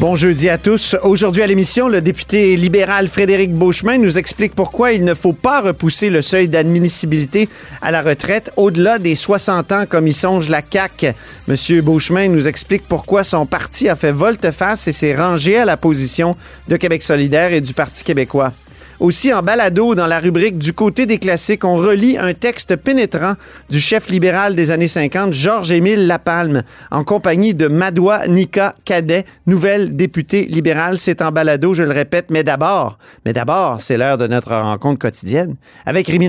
Bon jeudi à tous. Aujourd'hui à l'émission, le député libéral Frédéric Beauchemin nous explique pourquoi il ne faut pas repousser le seuil d'admissibilité à la retraite au-delà des 60 ans comme y songe la CAQ. Monsieur Beauchemin nous explique pourquoi son parti a fait volte-face et s'est rangé à la position de Québec solidaire et du Parti québécois. Aussi, en balado, dans la rubrique Du côté des classiques, on relit un texte pénétrant du chef libéral des années 50, Georges-Émile Lapalme, en compagnie de Madoua Nika Cadet, nouvelle députée libérale. C'est en balado, je le répète, mais d'abord, mais d'abord, c'est l'heure de notre rencontre quotidienne avec Rémi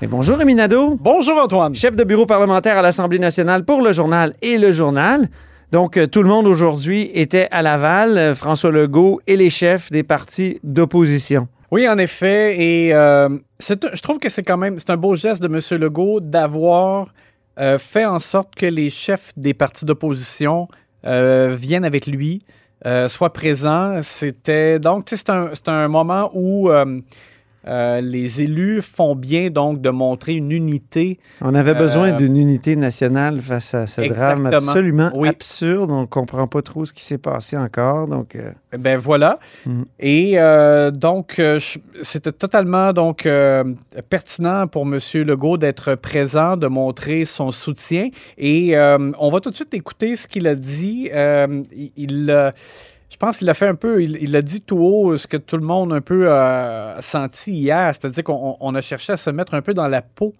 Et bonjour Rémi Nadeau. Bonjour, Antoine. chef de bureau parlementaire à l'Assemblée nationale pour le journal et le journal. Donc, euh, tout le monde aujourd'hui était à Laval, euh, François Legault et les chefs des partis d'opposition. Oui, en effet. Et euh, je trouve que c'est quand même c'est un beau geste de M. Legault d'avoir euh, fait en sorte que les chefs des partis d'opposition euh, viennent avec lui, soient présents. C'était donc c'est un, c'est un moment où euh, les élus font bien donc de montrer une unité On avait Euh, besoin d'une unité nationale face à ce drame absolument Oui. absurde. On ne comprend pas trop ce qui s'est passé encore. Donc, euh, Ben voilà. Mhm. Et donc, c'était totalement donc pertinent pour M. Legault d'être présent, de montrer son soutien. Et on va tout de suite écouter ce qu'il a dit. Il, je pense qu'il a fait un peu, il, a dit tout haut ce que tout le monde un peu a senti hier, c'est-à-dire qu'on on a cherché à se mettre un peu dans la peau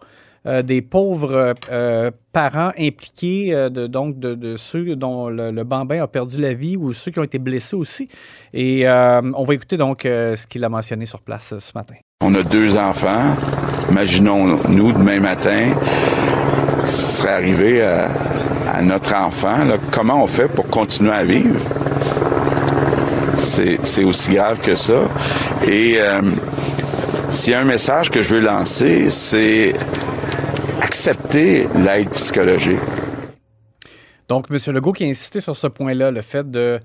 euh, des pauvres euh, parents impliqués, euh, de, donc de, ceux dont le, bambin a perdu la vie ou ceux qui ont été blessés aussi. Et euh, on va écouter donc euh, ce qu'il a mentionné sur place euh, ce matin. On a deux enfants. Imaginons-nous demain matin, ce serait arrivé à, notre enfant. comment on fait pour continuer à vivre? C'est aussi grave que ça. Et euh, s'il y a un message que je veux lancer, c'est accepter l'aide psychologique. Donc, M. Legault qui a insisté sur ce point-là, le fait de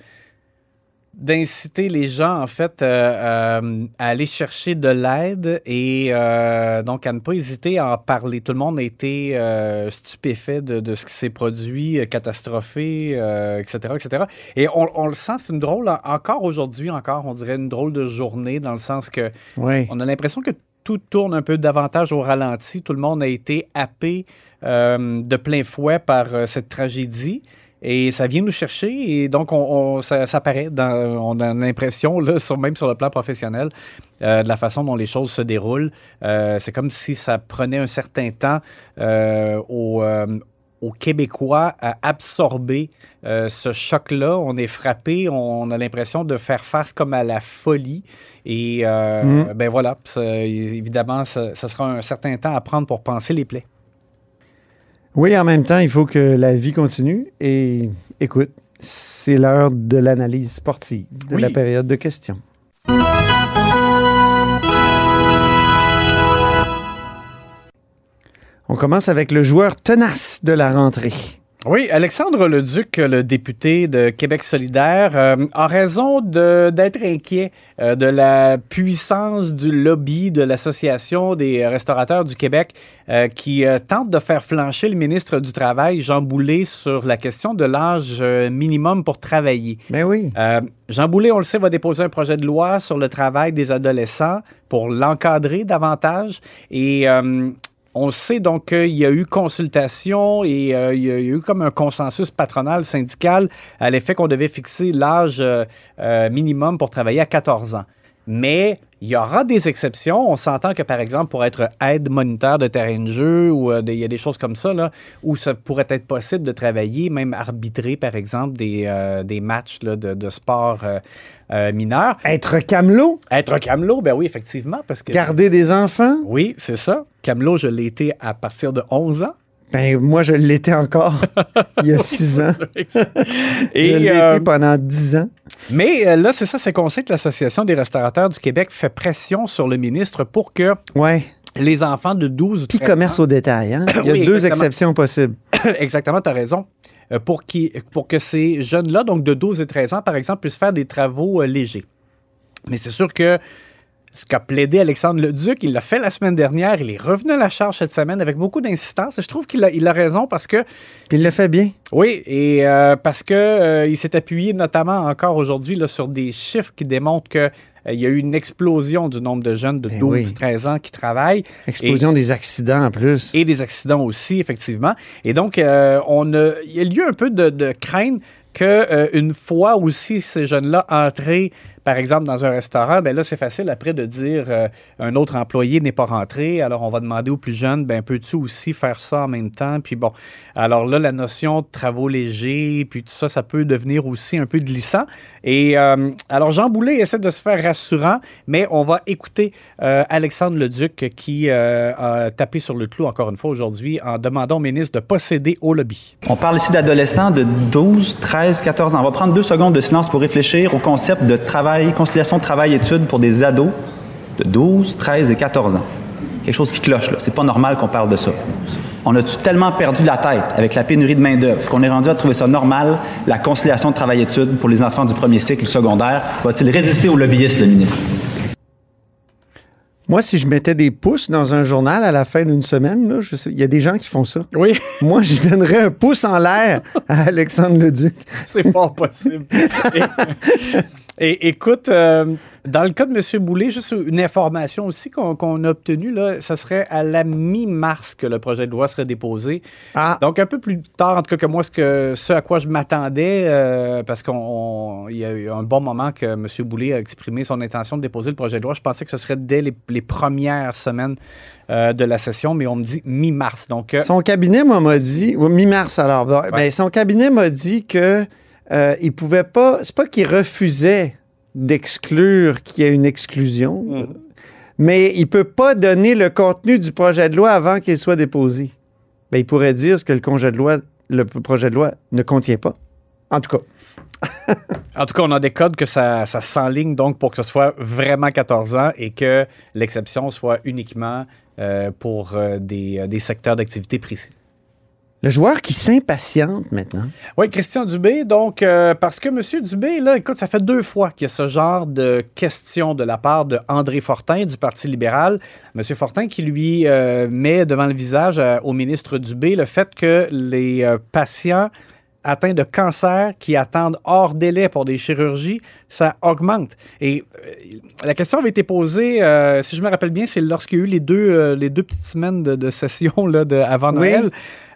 d'inciter les gens, en fait, euh, euh, à aller chercher de l'aide et euh, donc à ne pas hésiter à en parler. Tout le monde a été stupéfait de, de ce qui s'est produit, catastrophé, etc., etc. Et on, on le sent, c'est une drôle, encore aujourd'hui, encore, on dirait une drôle de journée, dans le sens que oui. on a l'impression que tout tourne un peu davantage au ralenti. Tout le monde a été happé de plein fouet par cette tragédie. Et ça vient nous chercher et donc on, on- ça, ça paraît, dans, on a l'impression, même sur le plan professionnel, euh, de la façon dont les choses se déroulent. Euh, c'est comme si ça prenait un certain temps euh, aux, aux Québécois à absorber ce choc-là. On est frappé, on a l'impression de faire face comme à la folie. Et Mhm. ben voilà, évidemment, ça, ça sera un certain temps à prendre pour penser les plaies. Oui, en même temps, il faut que la vie continue. Et écoute, c'est l'heure de l'analyse sportive de Oui. la période de questions. On commence avec le joueur tenace de la rentrée. Oui, Alexandre Leduc, le député de Québec solidaire, euh, a raison d'être inquiet euh, de la puissance du lobby de l'Association des restaurateurs du Québec euh, qui euh, tente de faire flancher le ministre du Travail, Jean Boulet, sur la question de l'âge euh, minimum pour travailler. Ben oui. Euh, Jean Boulet, on le sait, va déposer un projet de loi sur le travail des adolescents pour l'encadrer davantage. Et euh, on sait donc qu'il y a eu consultation et euh, il y a eu comme un consensus patronal syndical à l'effet qu'on devait fixer l'âge euh, euh, minimum pour travailler à 14 ans. Mais il y aura des exceptions. On s'entend que, par exemple, pour être aide moniteur de terrain de jeu ou euh, il y a des choses comme ça, là, où ça pourrait être possible de travailler, même arbitrer, par exemple, des, euh, des matchs là, de, de sport euh, mineur. Être camelot, Être camelot, ben oui, effectivement, parce que... garder des enfants. Oui, c'est ça. Camelot, je l'ai été à partir de 11 ans. Ben moi, je l'étais encore il y a six ans. je Et, l'ai euh, été pendant dix ans. Mais euh, là, c'est ça, c'est qu'on sait que l'Association des restaurateurs du Québec fait pression sur le ministre pour que Ouais. les enfants de 12 ou Qui 13 commerce ans- au détail, hein? Il y a Oui, deux exactement. exceptions possibles. Exactement, tu as raison. Euh, Pour, qui, pour que ces jeunes-là, donc de 12 et 13 ans, par exemple, puissent faire des travaux euh, légers. Mais c'est sûr que ce qu'a plaidé Alexandre Leduc, il l'a fait la semaine dernière, il est revenu à la charge cette semaine avec beaucoup d'insistance. Et je trouve qu'il a, il a raison parce que Puis il le fait bien. Oui, et euh, parce que euh, il s'est appuyé notamment encore aujourd'hui sur des chiffres qui démontrent que euh, il y a eu une explosion du nombre de jeunes de Ben 12, oui. 13 ans qui travaillent. Explosion des accidents en plus. Et des accidents aussi, effectivement. Et donc, euh, on a, il y a lieu un peu de, de craindre que euh, une fois aussi ces jeunes-là entrés, par exemple, dans un restaurant, ben là, c'est facile après de dire euh, un autre employé n'est pas rentré. Alors, on va demander aux plus jeunes, ben peux-tu aussi faire ça en même temps? Puis bon, alors là, la notion de travaux légers, puis tout ça, ça peut devenir aussi un peu glissant. Et euh, alors, Jean Boulet essaie de se faire rassurant, mais on va écouter euh, Alexandre Leduc qui a tapé sur le clou encore une fois aujourd'hui en demandant au ministre de posséder au lobby. On parle ici d'adolescents de 12, 13, 14 ans. On va prendre deux secondes de silence pour réfléchir au concept de travail, conciliation travail-études pour des ados de 12, 13 et 14 ans. Quelque chose qui cloche, là. C'est pas normal qu'on parle de ça. On a tellement perdu la tête avec la pénurie de main-d'œuvre qu'on est rendu à trouver ça normal, la conciliation de travail-études pour les enfants du premier cycle secondaire? Va-t-il résister aux lobbyistes, le ministre? Moi, si je mettais des pouces dans un journal à la fin d'une semaine, il y a des gens qui font ça. Oui, Moi, je donnerais un pouce en l'air à Alexandre Leduc. c'est fort possible. Et, et écoute, euh, dans le cas de M. Boulay, juste une information aussi qu'on a obtenue, là, ça serait à la mi-mars que le projet de loi serait déposé. Ah, Donc, un peu plus tard, en tout cas, que moi, ce, que, ce à quoi je m'attendais, euh, parce qu'il y a eu un bon moment que M. Boulay a exprimé son intention de déposer le projet de loi. Je pensais que ce serait dès les, les premières semaines euh, de la session, mais on me dit mi-mars. Donc, son cabinet, moi, m'a dit, mi-mars alors, ben, son cabinet m'a dit que euh, il pouvait pas, c'est pas qu'il refusait d'exclure qu'il y ait une exclusion, Mhm. mais il peut pas donner le contenu du projet de loi avant qu'il soit déposé. Ben, il pourrait dire ce que le projet de loi, le projet de loi ne contient pas. En tout cas, En tout cas, on a des codes que ça, ça s'enligne donc pour que ce soit vraiment 14 ans et que l'exception soit uniquement euh, pour euh, des, euh, des secteurs d'activité précis. Le joueur qui s'impatiente maintenant. Oui, Christian Dubé, donc, euh, parce que M. Dubé, là, écoute, ça fait deux fois qu'il y a ce genre de questions de la part de André Fortin du Parti libéral. M. Fortin qui lui euh, met devant le visage euh, au ministre Dubé le fait que les patients atteints de cancer qui attendent hors délai pour des chirurgies, ça augmente. Et euh, la question avait été posée, euh, si je me rappelle bien, c'est lorsqu'il y a eu les deux, euh, les deux petites semaines de, de session là, de, avant Oui.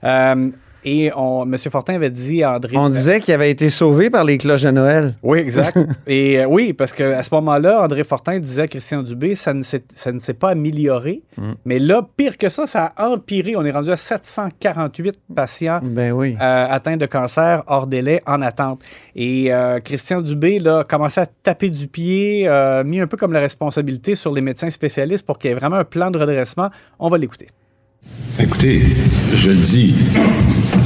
Euh, et on, M. Fortin avait dit à André. On disait qu'il avait été sauvé par les cloches de Noël. Oui, exact. Et euh, oui, parce qu'à ce moment-là, André Fortin disait à Christian Dubé, ça ne s'est, ça ne s'est pas amélioré. Mm. Mais là, pire que ça, ça a empiré. On est rendu à 748 patients Ben oui. euh, atteints de cancer hors délai en attente. Et euh, Christian Dubé là, a commencé à taper du pied, mis un peu comme la responsabilité sur les médecins spécialistes pour qu'il y ait vraiment un plan de redressement. On va l'écouter. Écoutez, je le dis,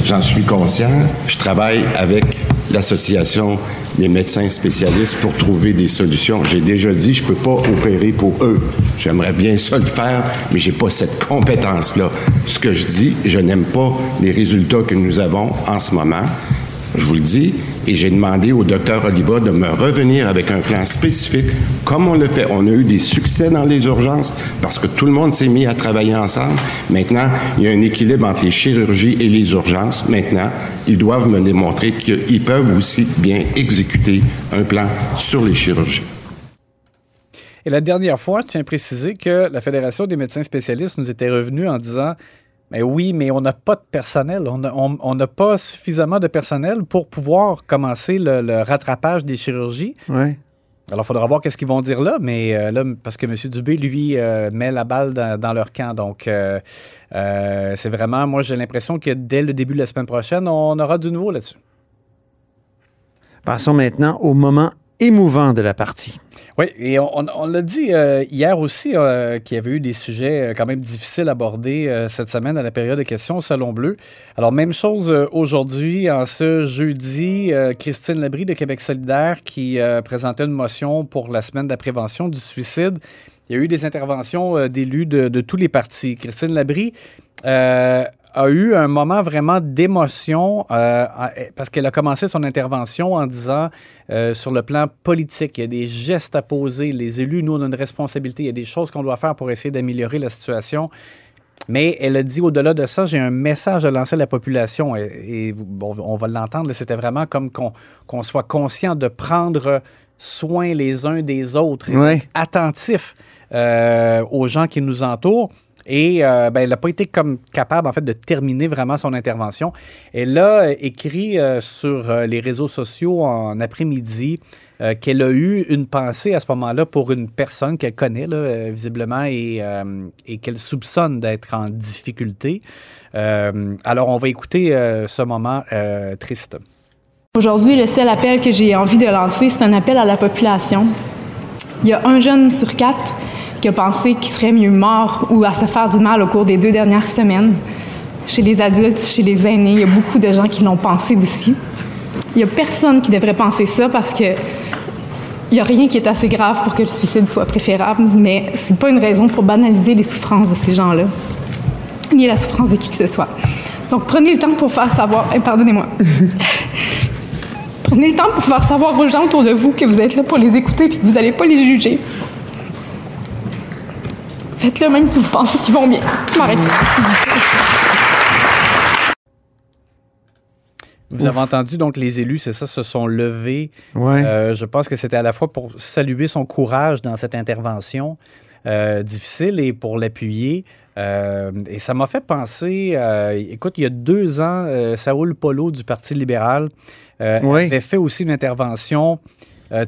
j'en suis conscient. Je travaille avec l'Association des médecins spécialistes pour trouver des solutions. J'ai déjà dit, je peux pas opérer pour eux. J'aimerais bien ça le faire, mais j'ai pas cette compétence-là. Ce que je dis, je n'aime pas les résultats que nous avons en ce moment. Je vous le dis, et j'ai demandé au docteur Oliva de me revenir avec un plan spécifique, comme on le fait. On a eu des succès dans les urgences parce que tout le monde s'est mis à travailler ensemble. Maintenant, il y a un équilibre entre les chirurgies et les urgences. Maintenant, ils doivent me démontrer qu'ils peuvent aussi bien exécuter un plan sur les chirurgies. Et la dernière fois, je tiens à préciser que la Fédération des médecins spécialistes nous était revenue en disant mais oui, mais on n'a pas de personnel. On n'a pas suffisamment de personnel pour pouvoir commencer le, rattrapage des chirurgies. Alors, il faudra voir qu'est-ce qu'ils vont dire là, mais euh, là, parce que M. Dubé, lui, euh, met la balle dans, leur camp. Donc, euh, c'est vraiment, moi, j'ai l'impression que dès le début de la semaine prochaine, on aura du nouveau là-dessus. Passons maintenant au moment émouvant de la partie. Oui, et on, l'a dit euh, hier aussi euh, qu'il y avait eu des sujets euh, quand même difficiles à aborder cette semaine à la période de questions au Salon Bleu. Alors, même chose aujourd'hui, en ce jeudi, Christine Labrie de Québec solidaire qui présentait une motion pour la semaine de la prévention du suicide. Il y a eu des interventions d'élus de, de, tous les partis. Christine Labrie a eu un moment vraiment d'émotion euh, parce qu'elle a commencé son intervention en disant euh, sur le plan politique, il y a des gestes à poser. Les élus, nous, on a une responsabilité. Il y a des choses qu'on doit faire pour essayer d'améliorer la situation. Mais elle a dit au-delà de ça, j'ai un message à lancer à la population et, on va l'entendre. C'était vraiment comme qu'on soit conscient de prendre soin les uns des autres, et attentif euh, aux gens qui nous entourent. Et euh, ben, elle n'a pas été comme capable, en fait, de terminer vraiment son intervention. Elle a euh, écrit euh, sur les réseaux sociaux en après-midi qu'elle a eu une pensée à ce moment-là pour une personne qu'elle connaît, visiblement, et qu'elle soupçonne d'être en difficulté. alors, on va écouter ce moment triste. Aujourd'hui, le seul appel que j'ai envie de lancer, c'est un appel à la population. Il y a un jeune sur quatre qui a pensé qu'il serait mieux mort ou à se faire du mal au cours des deux dernières semaines. Chez les adultes, chez les aînés, il y a beaucoup de gens qui l'ont pensé aussi. Il n'y a personne qui devrait penser ça parce que il n'y a rien qui est assez grave pour que le suicide soit préférable, mais c'est pas une raison pour banaliser les souffrances de ces gens-là, ni la souffrance de qui que ce soit. Donc prenez le temps pour faire savoir, eh, pardonnez-moi, prenez le temps pour faire savoir aux gens autour de vous que vous êtes là pour les écouter et que vous n'allez pas les juger. Faites-le même si vous pensez qu'ils vont bien. Vous avez entendu, donc les élus, c'est ça, se sont levés. Euh, je pense que c'était à la fois pour saluer son courage dans cette intervention euh, difficile et pour l'appuyer. Euh, et ça m'a fait penser, écoute, il y a deux ans, Saoul Polo du Parti libéral avait fait aussi une intervention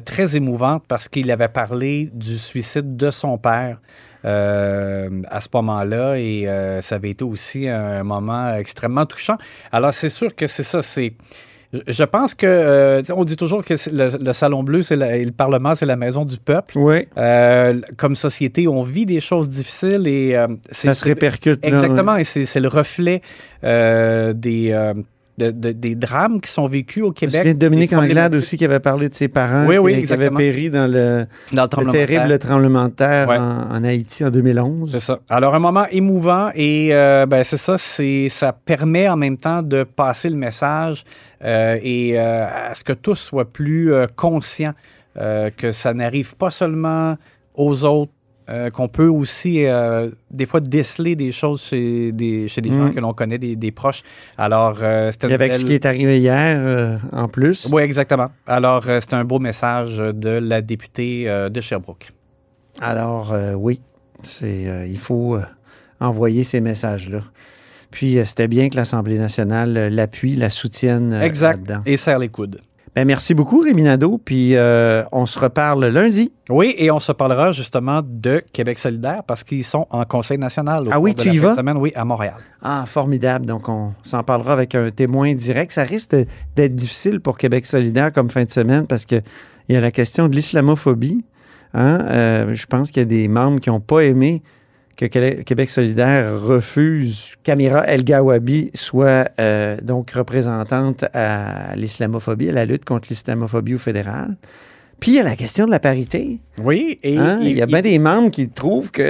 très émouvante parce qu'il avait parlé du suicide de son père. Euh, à ce moment-là et euh, ça avait été aussi un moment extrêmement touchant. Alors c'est sûr que c'est ça, c'est je pense que euh, on dit toujours que le, Salon Bleu, c'est le Parlement, c'est la maison du peuple. Oui. comme société, on vit des choses difficiles et ça se répercute. Exactement, et c'est le reflet des des drames qui sont vécus au Québec. Je Dominique Anglade aussi qui avait parlé de ses parents qui, avaient péri dans le, terrible tremblement de terre en, Haïti en 2011. C'est ça. Alors, un moment émouvant et euh, ben, c'est ça, c'est, ça permet en même temps de passer le message euh, et euh, à ce que tous soient plus conscients que ça n'arrive pas seulement aux autres, euh, qu'on peut aussi euh, des fois déceler des choses chez des, chez des gens mm. que l'on connaît, des, proches. Alors, euh, c'était avec ce qui est arrivé hier en plus? Oui, exactement. Alors, c'est un beau message de la députée de Sherbrooke. Alors, oui, c'est il faut envoyer ces messages-là. Puis, c'était bien que l'Assemblée nationale l'appuie, la soutienne exact. Et serre les coudes. Ben, merci beaucoup, Rémi Nadeau. Puis euh, on se reparle lundi. Oui, et on se parlera justement de Québec solidaire parce qu'ils sont en Conseil national. ah oui, tu y vas? Semaine, oui, à Montréal. Ah, formidable. Donc, on s'en parlera avec un témoin direct. Ça risque d'être difficile pour Québec solidaire comme fin de semaine parce qu'il y a la question de l'islamophobie. Hein? Euh, je pense qu'il y a des membres qui n'ont pas aimé que Qué- Québec solidaire refuse qu'Amira El Gawabi soit euh, donc représentante à l'islamophobie, à la lutte contre l'islamophobie au fédéral. Puis il y a la question de la parité. Oui, et Hein? Il y a bien des membres qui trouvent que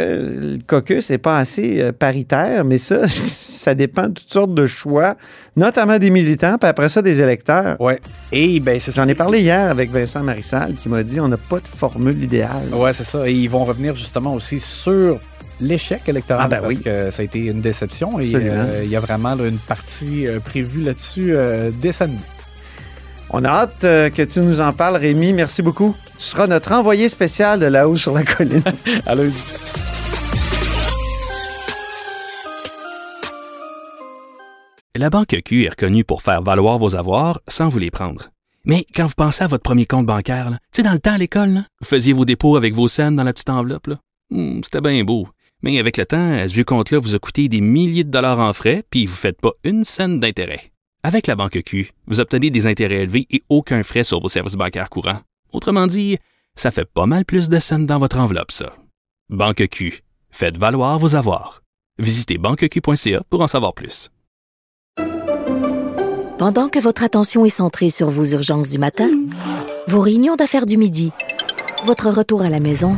le caucus n'est pas assez euh, paritaire, mais ça, ça dépend de toutes sortes de choix, notamment des militants, puis après ça, des électeurs. Ouais. Et ben, c'est J'en ai parlé hier avec Vincent Marissal qui m'a dit on n'a pas de formule idéale. Ouais, c'est ça. Et ils vont revenir justement aussi sur l'échec électoral Ah, ben parce oui. que ça a été une déception et euh, il y a vraiment là, une partie euh, prévue là-dessus euh, dès samedi. On a hâte euh, que tu nous en parles, Rémi. Merci beaucoup. Tu seras notre envoyé spécial de là-haut sur la colline. à lundi. La Banque Q est reconnue pour faire valoir vos avoirs sans vous les prendre. Mais quand vous pensez à votre premier compte bancaire, là, tu sais, dans le temps à l'école, là, vous faisiez vos dépôts avec vos scènes dans la petite enveloppe. là. Hmm, C'était bien beau. Mais avec le temps, ce vieux compte-là vous a coûté des milliers de dollars en frais, puis vous ne faites pas une scène d'intérêt. Avec la Banque Q, vous obtenez des intérêts élevés et aucun frais sur vos services bancaires courants. Autrement dit, ça fait pas mal plus de scènes dans votre enveloppe, ça. Banque Q, faites valoir vos avoirs. Visitez banqueq.ca pour en savoir plus. Pendant que votre attention est centrée sur vos urgences du matin, vos réunions d'affaires du midi, votre retour à la maison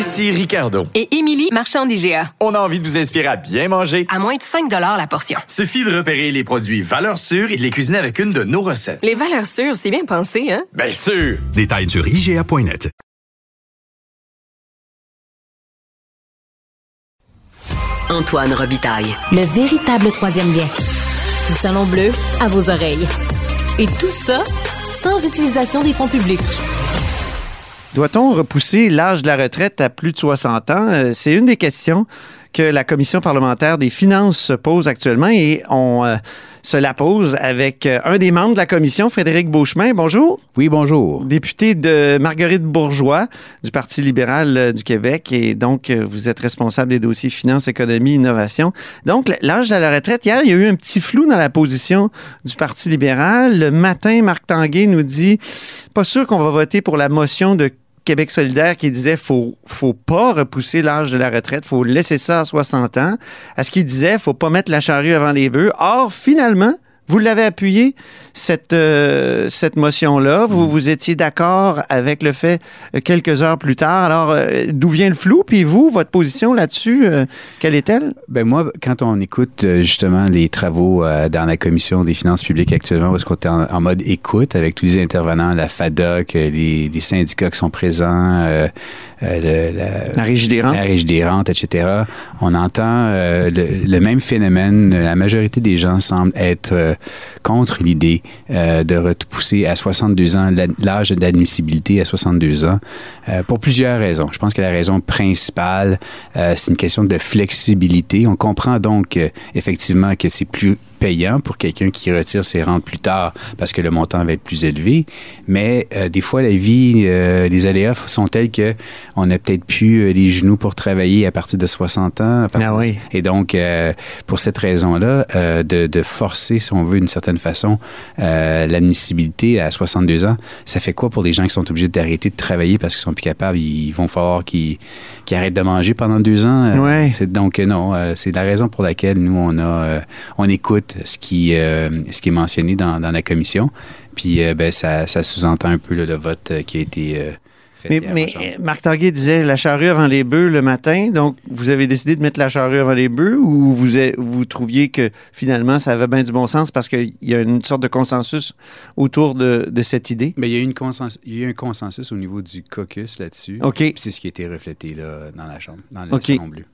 Ici Ricardo. Et Émilie, marchand d'IGA. On a envie de vous inspirer à bien manger. À moins de 5 la portion. Suffit de repérer les produits valeurs sûres et de les cuisiner avec une de nos recettes. Les valeurs sûres, c'est bien pensé, hein? Bien sûr! Détails sur IGA.net. Antoine Robitaille. Le véritable troisième lien. Le salon bleu à vos oreilles. Et tout ça sans utilisation des fonds publics. Doit-on repousser l'âge de la retraite à plus de 60 ans? Euh, C'est une des questions que la Commission parlementaire des finances se pose actuellement et on euh, se la pose avec euh, un des membres de la Commission, Frédéric Beauchemin. Bonjour. Oui, bonjour. Député de Marguerite Bourgeois du Parti libéral euh, du Québec et donc vous êtes responsable des dossiers finances, économie, innovation. Donc l'âge de la retraite, hier, il y a eu un petit flou dans la position du Parti libéral. Le matin, Marc Tanguay nous dit, pas sûr qu'on va voter pour la motion de Québec solidaire qui disait faut faut pas repousser l'âge de la retraite, faut laisser ça à 60 ans. À ce qu'il disait faut pas mettre la charrue avant les bœufs. Or finalement, vous l'avez appuyé cette euh, cette motion là, vous vous étiez d'accord avec le fait euh, quelques heures plus tard. Alors euh, d'où vient le flou? Puis vous votre position là-dessus euh, quelle est-elle? Ben moi, quand on écoute justement les travaux dans la commission des finances publiques actuellement, parce qu'on est en, en mode écoute avec tous les intervenants, la FADOC, les, les syndicats qui sont présents, euh, le- la, La Régie des rentes. la Régie des rentes, etc. On entend euh, le, le même phénomène. La majorité des gens semblent être euh, contre l'idée euh, de repousser à 62 ans l'âge d'admissibilité à 62 ans euh, pour plusieurs raisons. Je pense que la raison principale, euh, c'est une question de flexibilité. On comprend donc euh, effectivement que c'est plus payant pour quelqu'un qui retire ses rentes plus tard parce que le montant va être plus élevé. Mais euh, des fois, la vie, euh, les aléas sont tels que on n'a peut-être plus euh, les genoux pour travailler à partir de 60 ans. partir de- Et donc, euh, pour cette raison-là, euh, de, de forcer, si on veut, d'une certaine façon, euh, l'admissibilité à 62 ans, ça fait quoi pour les gens qui sont obligés d'arrêter de travailler parce qu'ils sont plus capables? Ils vont falloir qu'ils qu'ils arrêtent de manger pendant deux ans. Ouais. Donc, non, euh, c'est la raison pour laquelle nous, on a, euh, on écoute ce qui, euh, ce qui est mentionné dans, dans la commission. Puis, euh, ben, ça, ça sous-entend un peu là, le vote euh, qui a été fait. mais, mais Marc Tanguay disait la charrue avant les bœufs le matin. Donc, vous avez décidé de mettre la charrue avant les bœufs ou vous, vous trouviez que finalement, ça avait bien du bon sens parce qu'il y a une sorte de consensus autour de, de cette idée? Mais il y, a eu une il y a eu un consensus au niveau du caucus là-dessus. OK. C'est ce qui a été reflété là, dans la Chambre, dans le OK. salon bleu.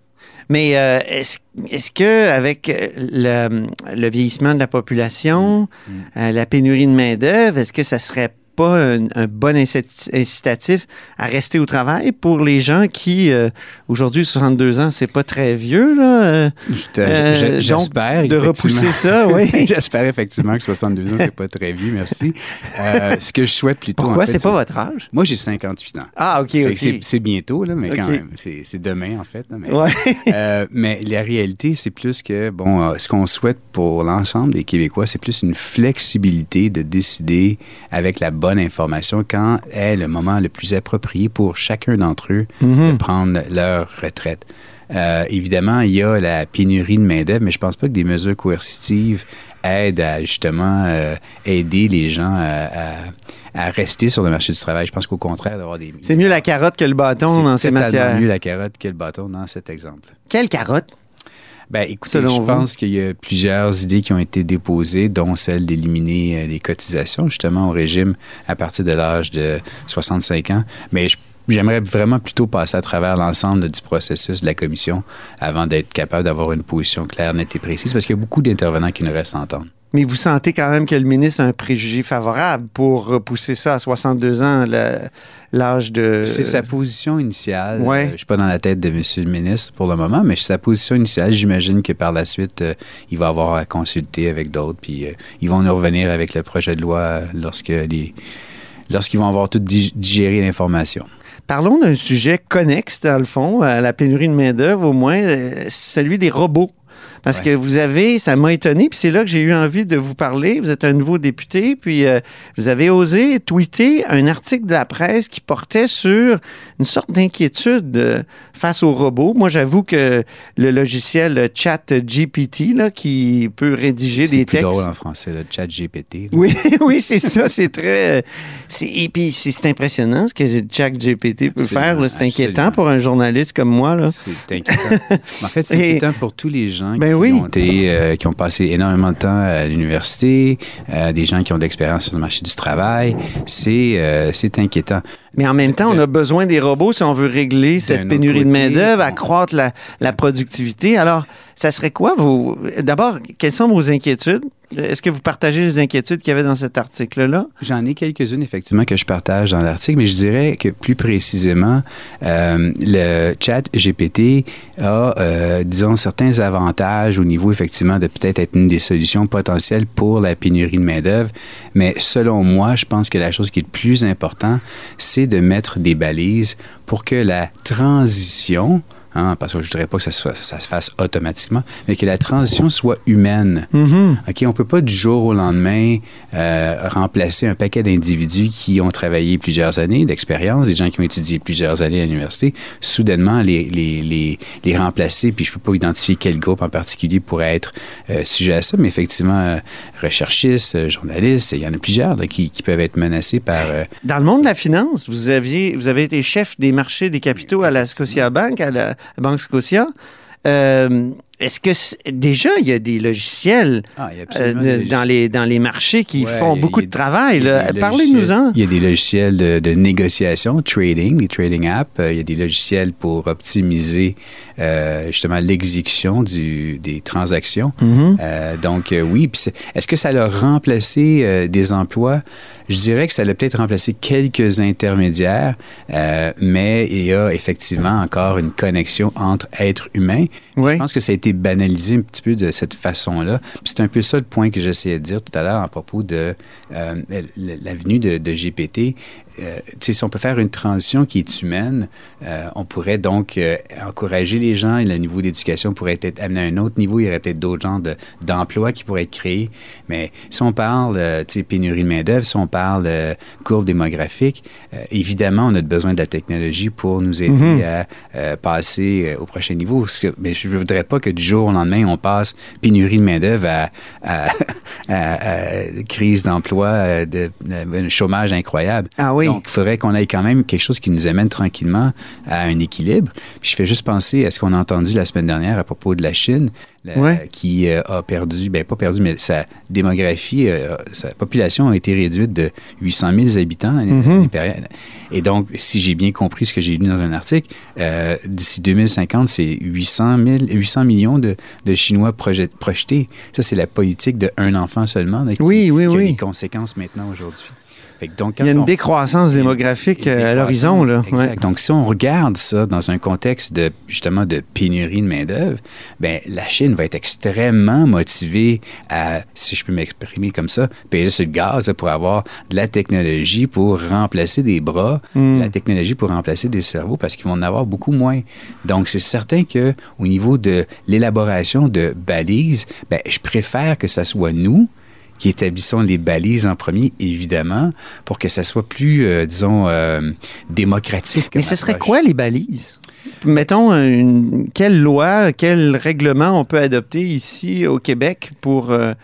Mais euh, est-ce que avec le, le vieillissement de la population, Mm. euh, la pénurie de main-d'œuvre, est-ce que ça serait pas un, un bon incitatif à rester au travail pour les gens qui, euh, aujourd'hui, 62 ans, c'est pas très vieux, là. euh, euh, J'espère. de repousser ça, oui. J'espère effectivement que 62 ans, c'est pas très vieux, merci. Euh, ce que je souhaite plutôt. Pourquoi? en fait, C'est pas votre âge? Moi, j'ai 58 ans. Ah, OK, OK. c'est- bientôt, là, mais quand OK. même, c'est c'est demain, en fait. là, mais, Ouais. Mais la réalité, c'est plus que, bon, ce qu'on souhaite pour l'ensemble des Québécois, c'est plus une flexibilité de décider avec la bonne information quand est le moment le plus approprié pour chacun d'entre eux Mhm. de prendre leur retraite. Euh, évidemment, il y a la pénurie de main-d'œuvre, mais je pense pas que des mesures coercitives aident à justement euh, aider les gens à, à- à rester sur le marché du travail. Je pense qu'au contraire, d'avoir des. C'est mieux la carotte que le bâton C'est dans ces matières. mieux la carotte que le bâton dans cet exemple. Quelle carotte? Ben, écoutez, Selon je vous? pense qu'il y a plusieurs idées qui ont été déposées, dont celle d'éliminer euh, les cotisations, justement, au régime à partir de l'âge de 65 ans. Mais je- J'aimerais vraiment plutôt passer à travers l'ensemble du processus de la commission avant d'être capable d'avoir une position claire, nette et précise, parce qu'il y a beaucoup d'intervenants qui nous restent à entendre. Mais vous sentez quand même que le ministre a un préjugé favorable pour repousser ça à 62 ans, l'âge de... C'est sa position initiale. Ouais. Euh, je suis pas dans la tête de M. le ministre pour le moment, mais c'est sa position initiale. J'imagine que par la suite, euh, il va avoir à consulter avec d'autres, puis euh, ils vont nous revenir avec le projet de loi lorsque les lorsqu'ils vont avoir tout dig- digéré l'information. Parlons d'un sujet connexe, dans le fond, à la pénurie de main-d'œuvre, au moins, celui des robots. Parce que vous avez, ça m'a étonné, puis c'est là que j'ai eu envie de vous parler. Vous êtes un nouveau député, puis euh, vous avez osé tweeter un article de la presse qui portait sur une sorte d'inquiétude euh, face aux robots. Moi, j'avoue que le logiciel Chat GPT, là, qui peut rédiger C'est des textes. drôle en français, le chat GPT. Oui, oui, c'est ça. C'est très. c'est- Et puis, c'est c'est impressionnant ce que Chat GPT peut faire. C'est inquiétant pour un journaliste comme moi. C'est inquiétant. en fait, c'est inquiétant pour tous les gens Ben qui, oui. ont été, euh, qui ont passé énormément de temps à l'université, euh, des gens qui ont de l'expérience sur le marché du travail. C'est euh, c'est inquiétant. Mais en même temps, on a besoin des robots si on veut régler cette pénurie de main-d'œuvre, accroître la, la productivité. Alors, ça serait quoi vos. D'abord, quelles sont vos inquiétudes? Est-ce que vous partagez les inquiétudes qu'il y avait dans cet article-là? J'en ai quelques-unes, effectivement, que je partage dans l'article, mais je dirais que plus précisément, euh, le chat GPT a, euh, disons, certains avantages au niveau, effectivement, de peut-être être une des solutions potentielles pour la pénurie de main-d'œuvre. Mais selon moi, je pense que la chose qui est le plus important, c'est de mettre des balises pour que la transition, hein, parce que je ne voudrais pas que ça se, fasse, ça se fasse automatiquement, mais que la transition soit humaine. OK, on peut pas du jour au lendemain euh, remplacer un paquet d'individus qui ont travaillé plusieurs années d'expérience, des gens qui ont étudié plusieurs années à l'université, soudainement les, les, les, les remplacer, puis je peux pas identifier quel groupe en particulier pourrait être euh, sujet à ça, mais effectivement, euh, recherchistes, journalistes, il y en a plusieurs là, qui, qui peuvent être menacés par... Dans le monde de la finance, vous aviez, vous avez été chef des marchés des capitaux à la Scotia Bank, à la Banque Scotia. Euh, Est-ce que déjà il y a des logiciels Ah, a euh, des de- logiciels. dans les dans les marchés qui Ouais, font a- beaucoup de travail Parlez-nous-en. Il y a des logiciels de, de négociation, trading, des trading apps. Euh, Il y a des logiciels pour optimiser euh, justement l'exécution des transactions. Mhm. Euh, donc oui, est-ce que ça a remplacé des emplois? Je dirais que ça a peut-être remplacé quelques intermédiaires, mais il y a effectivement encore une connexion entre êtres humains. Je pense que ça a été banalisé un petit peu de cette façon-là. C'est un peu ça le point que j'essayais de dire tout à l'heure à propos de euh, l- la venue de, de GPT. Euh, si on peut faire une transition qui est humaine, euh, on pourrait donc euh, encourager les gens et le niveau d'éducation pourrait être amené à un autre niveau. Il y aurait peut-être d'autres genres de- d'emplois qui pourraient être créés. Mais si on parle, tu sais, pénurie de main-d'œuvre, si on parle courbe démographique, évidemment, on a besoin de la technologie pour nous aider Mhm. à passer au prochain niveau. Parce que, mais je ne voudrais pas que du jour au lendemain, on passe pénurie de main-d'œuvre à, à- à- à crise d'emploi, de, de- un chômage incroyable. Ah oui. Donc, il faudrait qu'on ait quand même quelque chose qui nous amène tranquillement à un équilibre. Puis je fais juste penser à ce qu'on a entendu la semaine dernière à propos de la Chine, la- Ouais. qui euh, a perdu, ben pas perdu, mais sa démographie, euh, sa population a été réduite de 800 000 habitants une période. Et donc, si j'ai bien compris ce que j'ai lu dans un article, euh, d'ici 2050, c'est 800, 000, 800 millions de, de Chinois projet- projetés. Ça, c'est la politique de un enfant seulement là, qui, Oui, oui, qui a oui. des conséquences maintenant aujourd'hui. Fait que donc, Il y a une on- décroissance démographique euh, à l'horizon. là. Exact. Ouais. Donc, si on regarde ça dans un contexte de justement de pénurie de main-d'œuvre, ben la Chine va être extrêmement motivée à, si je peux m'exprimer comme ça, payer sur le gaz pour avoir de la technologie pour remplacer des bras, Mm. de la technologie pour remplacer des cerveaux parce qu'ils vont en avoir beaucoup moins. Donc, c'est certain que au niveau de l'élaboration de balises, ben, je préfère que ça soit nous qui établissons les balises en premier, évidemment, pour que ça soit plus, euh, disons, euh, démocratique. Mais ce serait quoi les balises? Mettons, une, quelle loi, quel règlement on peut adopter ici au Québec pour euh,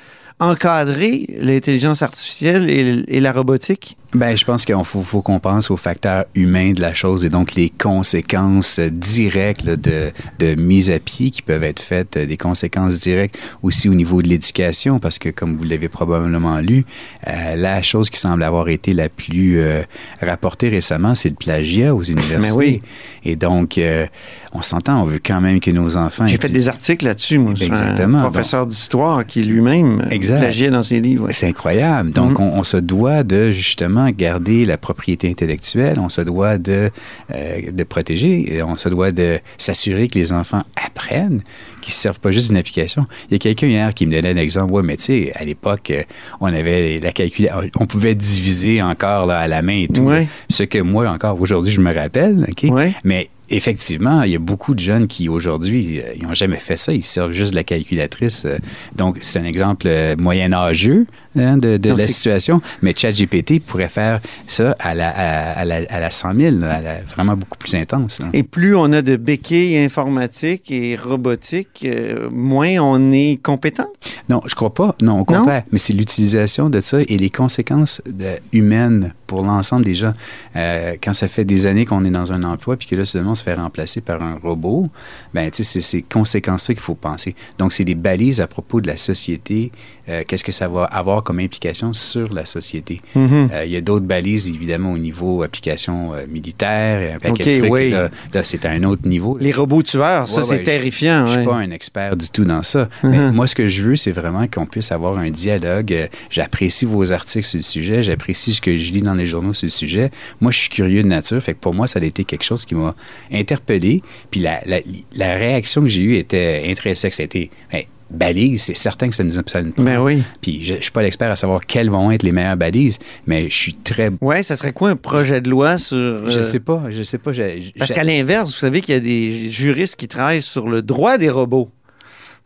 encadrer l'intelligence artificielle et, et la robotique? Ben, je pense qu'il faut, faut qu'on pense au facteur humain de la chose et donc les conséquences directes là, de, de mise à pied qui peuvent être faites, des conséquences directes aussi au niveau de l'éducation, parce que comme vous l'avez probablement lu, euh, la chose qui semble avoir été la plus euh, rapportée récemment, c'est le plagiat aux universités. oui. Et donc, euh, on s'entend, on veut quand même que nos enfants... J'ai fait des articles là-dessus, moi. Exactement. Un professeur d'histoire qui lui-même Exact. plagiait dans ses livres. ouais. C'est incroyable. Donc, Mhm. on, on se doit de justement garder la propriété intellectuelle, on se doit de, euh, de protéger, et on se doit de s'assurer que les enfants apprennent, qu'ils ne servent pas juste d'une application. Il y a quelqu'un hier qui me donnait l'exemple, ouais, mais tu sais, à l'époque, euh, on avait la calculation, on pouvait diviser encore là, à la main et tout. Ouais. Ce que moi, encore aujourd'hui, je me rappelle, OK? Ouais. Mais effectivement, il y a beaucoup de jeunes qui aujourd'hui, euh, ils n'ont jamais fait ça, ils servent juste de la calculatrice. euh, donc, c'est un exemple euh, moyen-âgeux hein, de, la situation, mais ChatGPT pourrait faire ça à la, à, à la, à la 100 000, là, à la- vraiment beaucoup plus intense. là. Et plus on a de béquilles informatiques et robotiques, euh, moins on est compétent? Non, je crois pas. Non, au contraire. Mais c'est l'utilisation de ça et les conséquences de- humaines pour l'ensemble des gens. Euh, quand ça fait des années qu'on est dans un emploi puis que là, soudainement, on se fait remplacer par un robot, ben, tu sais, c'est ces conséquences-là qu'il faut penser. Donc, c'est des balises à propos de la société. Euh, Qu'est-ce que ça va avoir comme implication sur la société? Mhm. Euh, il y a d'autres balises, évidemment, au niveau application euh, militaire et un paquet OK, de trucs. oui. Là, là, c'est à un autre niveau. là. Les robots tueurs, ça, Ouais, c'est ouais, terrifiant. Je suis ouais. pas un expert du tout dans ça. Mais moi, ce que je veux, c'est vraiment qu'on puisse avoir un dialogue. Euh, J'apprécie vos articles sur le sujet. J'apprécie ce que je lis dans les journaux sur le sujet. Moi, je suis curieux de nature. Fait que pour moi, ça a été quelque chose qui m'a interpellé. Puis la, la, la réaction que j'ai eue était intrinsèque. C'était, ben, balise, c'est certain que ça nous, ça nous. Ben oui. Puis je, je suis pas l'expert à savoir quelles vont être les meilleures balises, mais je suis très... Ouais, ça serait quoi un projet de loi sur... Je euh, sais pas, je sais pas. je- je- Parce je- qu'à l'inverse, vous savez qu'il y a des juristes qui travaillent sur le droit des robots.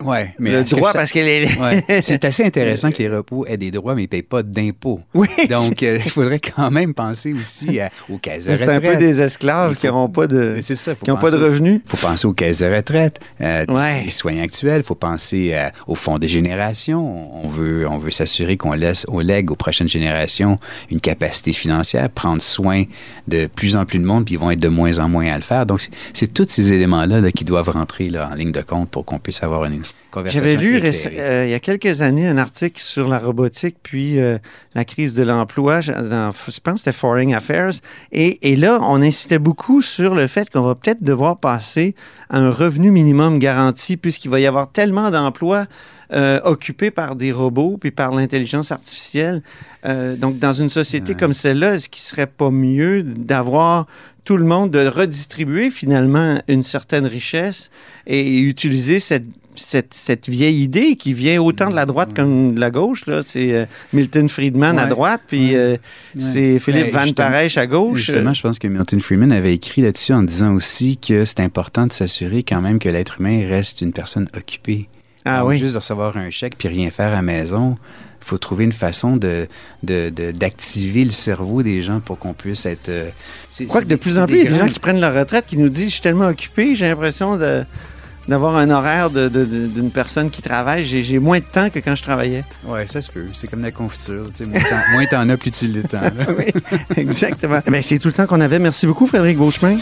Ouais, mais le droit, ça- parce que les... Ouais. C'est assez intéressant que les repos aient des droits, mais ils ne payent pas d'impôts. Oui, Donc, euh, il faudrait quand même penser aussi à- aux caisses de C'est un peu retraite. des esclaves faut- qui n'auront pas de, ça, qui ont pas de penser- revenus. Il faut penser aux caisses de retraite, euh, des- Ouais. des soins actuels. Il faut penser euh, au fonds de génération. On veut, on veut s'assurer qu'on laisse, on lègue aux prochaines générations une capacité financière, prendre soin de plus en plus de monde, puis ils vont être de moins en moins à le faire. Donc, c'est- tous ces éléments-là là, qui doivent rentrer là, en ligne de compte pour qu'on puisse avoir une. J'avais lu euh, il y a quelques années un article sur la robotique puis euh, la crise de l'emploi je- je pense que c'était Foreign Affairs et, et là on insistait beaucoup sur le fait qu'on va peut-être devoir passer à un revenu minimum garanti puisqu'il va y avoir tellement d'emplois euh, occupés par des robots puis par l'intelligence artificielle. Donc dans une société comme celle-là, est-ce qu'il serait pas mieux d'avoir tout le monde de redistribuer finalement une certaine richesse et utiliser cette, cette, cette vieille idée qui vient autant de la droite comme de la gauche. Là. C'est euh, Milton Friedman à droite, puis euh, c'est Philippe Ben, Van Parijs à gauche. Justement, je pense que Milton Freeman avait écrit là-dessus en disant aussi que c'est important de s'assurer quand même que l'être humain reste une personne occupée. Ah Donc, oui. Juste de recevoir un chèque puis rien faire à la maison, il faut trouver une façon de, d'activer le cerveau des gens pour qu'on puisse être... euh, Je crois que de plus en plus, il y a des gens qui prennent leur retraite qui nous disent Je suis tellement occupé, j'ai l'impression de d'avoir un horaire de- de- de- d'une personne qui travaille. J'ai, moins de temps que quand je travaillais. Ouais, ça se peut. C'est comme la confiture. tu sais, Moins t'en- as, plus tu le temps. oui, exactement. Bien, c'est tout le temps qu'on avait. Merci beaucoup, Frédéric Beauchemin.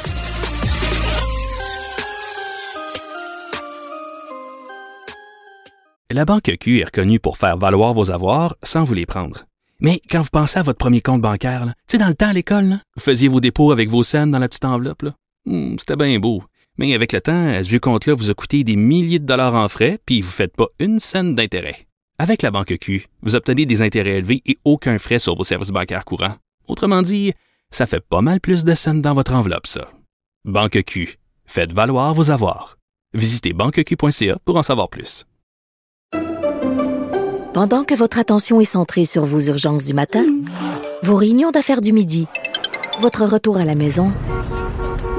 La Banque Q est reconnue pour faire valoir vos avoirs sans vous les prendre. Mais quand vous pensez à votre premier compte bancaire, tu sais, dans le temps à l'école, là, vous faisiez vos dépôts avec vos scènes dans la petite enveloppe. Hmm, C'était bien beau. Mais avec le temps, à ce compte-là vous a coûté des milliers de dollars en frais, puis vous ne faites pas une scène d'intérêt. Avec la Banque Q, vous obtenez des intérêts élevés et aucun frais sur vos services bancaires courants. Autrement dit, ça fait pas mal plus de scènes dans votre enveloppe, ça. Banque Q. Faites valoir vos avoirs. Visitez banqueq.ca pour en savoir plus. Pendant que votre attention est centrée sur vos urgences du matin, vos réunions d'affaires du midi, votre retour à la maison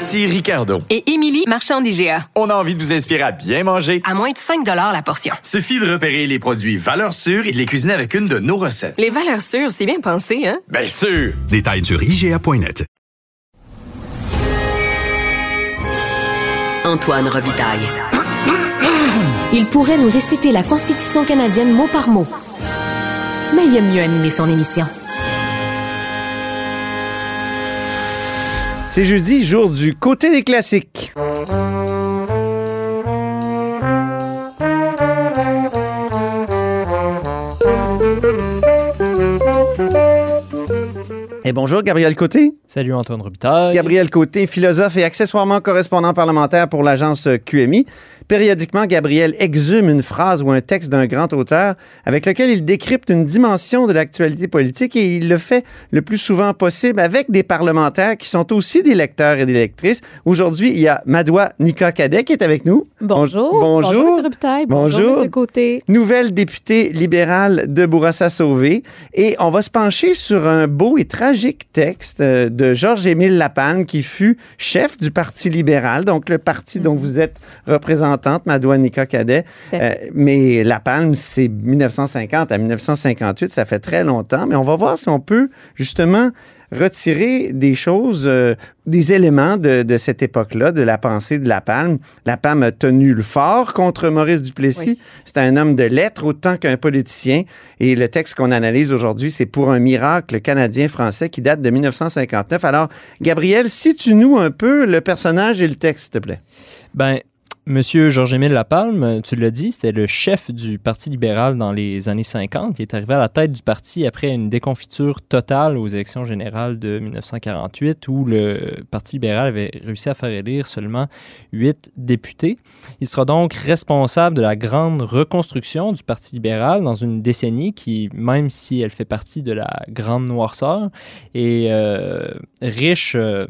Ici Ricardo. Et Émilie, marchand d'IGA. On a envie de vous inspirer à bien manger. À moins de 5 la portion. Suffit de repérer les produits valeurs sûres et de les cuisiner avec une de nos recettes. Les valeurs sûres, c'est bien pensé, hein? Bien sûr! Détails sur IGA.net. Antoine Robitaille. Il pourrait nous réciter la Constitution canadienne mot par mot. Mais il aime mieux animer son émission. C'est jeudi, jour du côté des classiques. Et bonjour, Gabriel Côté. Salut Antoine Robitaille. Gabriel Côté, philosophe et accessoirement correspondant parlementaire pour l'agence QMI. Périodiquement, Gabriel exhume une phrase ou un texte d'un grand auteur avec lequel il décrypte une dimension de l'actualité politique et il le fait le plus souvent possible avec des parlementaires qui sont aussi des lecteurs et des lectrices. Aujourd'hui, il y a Madoua Nika Cadet qui est avec nous. Bonjour. Bonjour. Bonjour, M. Robitaille. Bonjour, Bonjour. M. Côté. Nouvelle députée libérale de Bourassa-Sauvé. Et on va se pencher sur un beau et tragique texte euh, de Georges-Émile Lapalme, qui fut chef du Parti libéral, donc le parti dont vous êtes représentante, Madoua Nika Cadet. Euh, mais Lapalme, c'est 1950 à 1958, ça fait très longtemps. Mais on va voir si on peut justement retirer des choses, euh, des éléments de, de cette époque-là, de la pensée de Lapalme. Lapalme a tenu le fort contre Maurice Duplessis. C'est un homme de lettres autant qu'un politicien. Et le texte qu'on analyse aujourd'hui, c'est pour un miracle canadien-français qui date de 1959. Alors, Gabriel, situe-nous un peu le personnage et le texte, s'il te plaît. Ben, Monsieur Georges-Émile Lapalme, tu l'as dit, c'était le chef du Parti libéral dans les années 50. Il est arrivé à la tête du parti après une déconfiture totale aux élections générales de 1948 où le Parti libéral avait réussi à faire élire seulement huit députés. Il sera donc responsable de la grande reconstruction du Parti libéral dans une décennie qui, même si elle fait partie de la grande noirceur, est euh, riche... euh,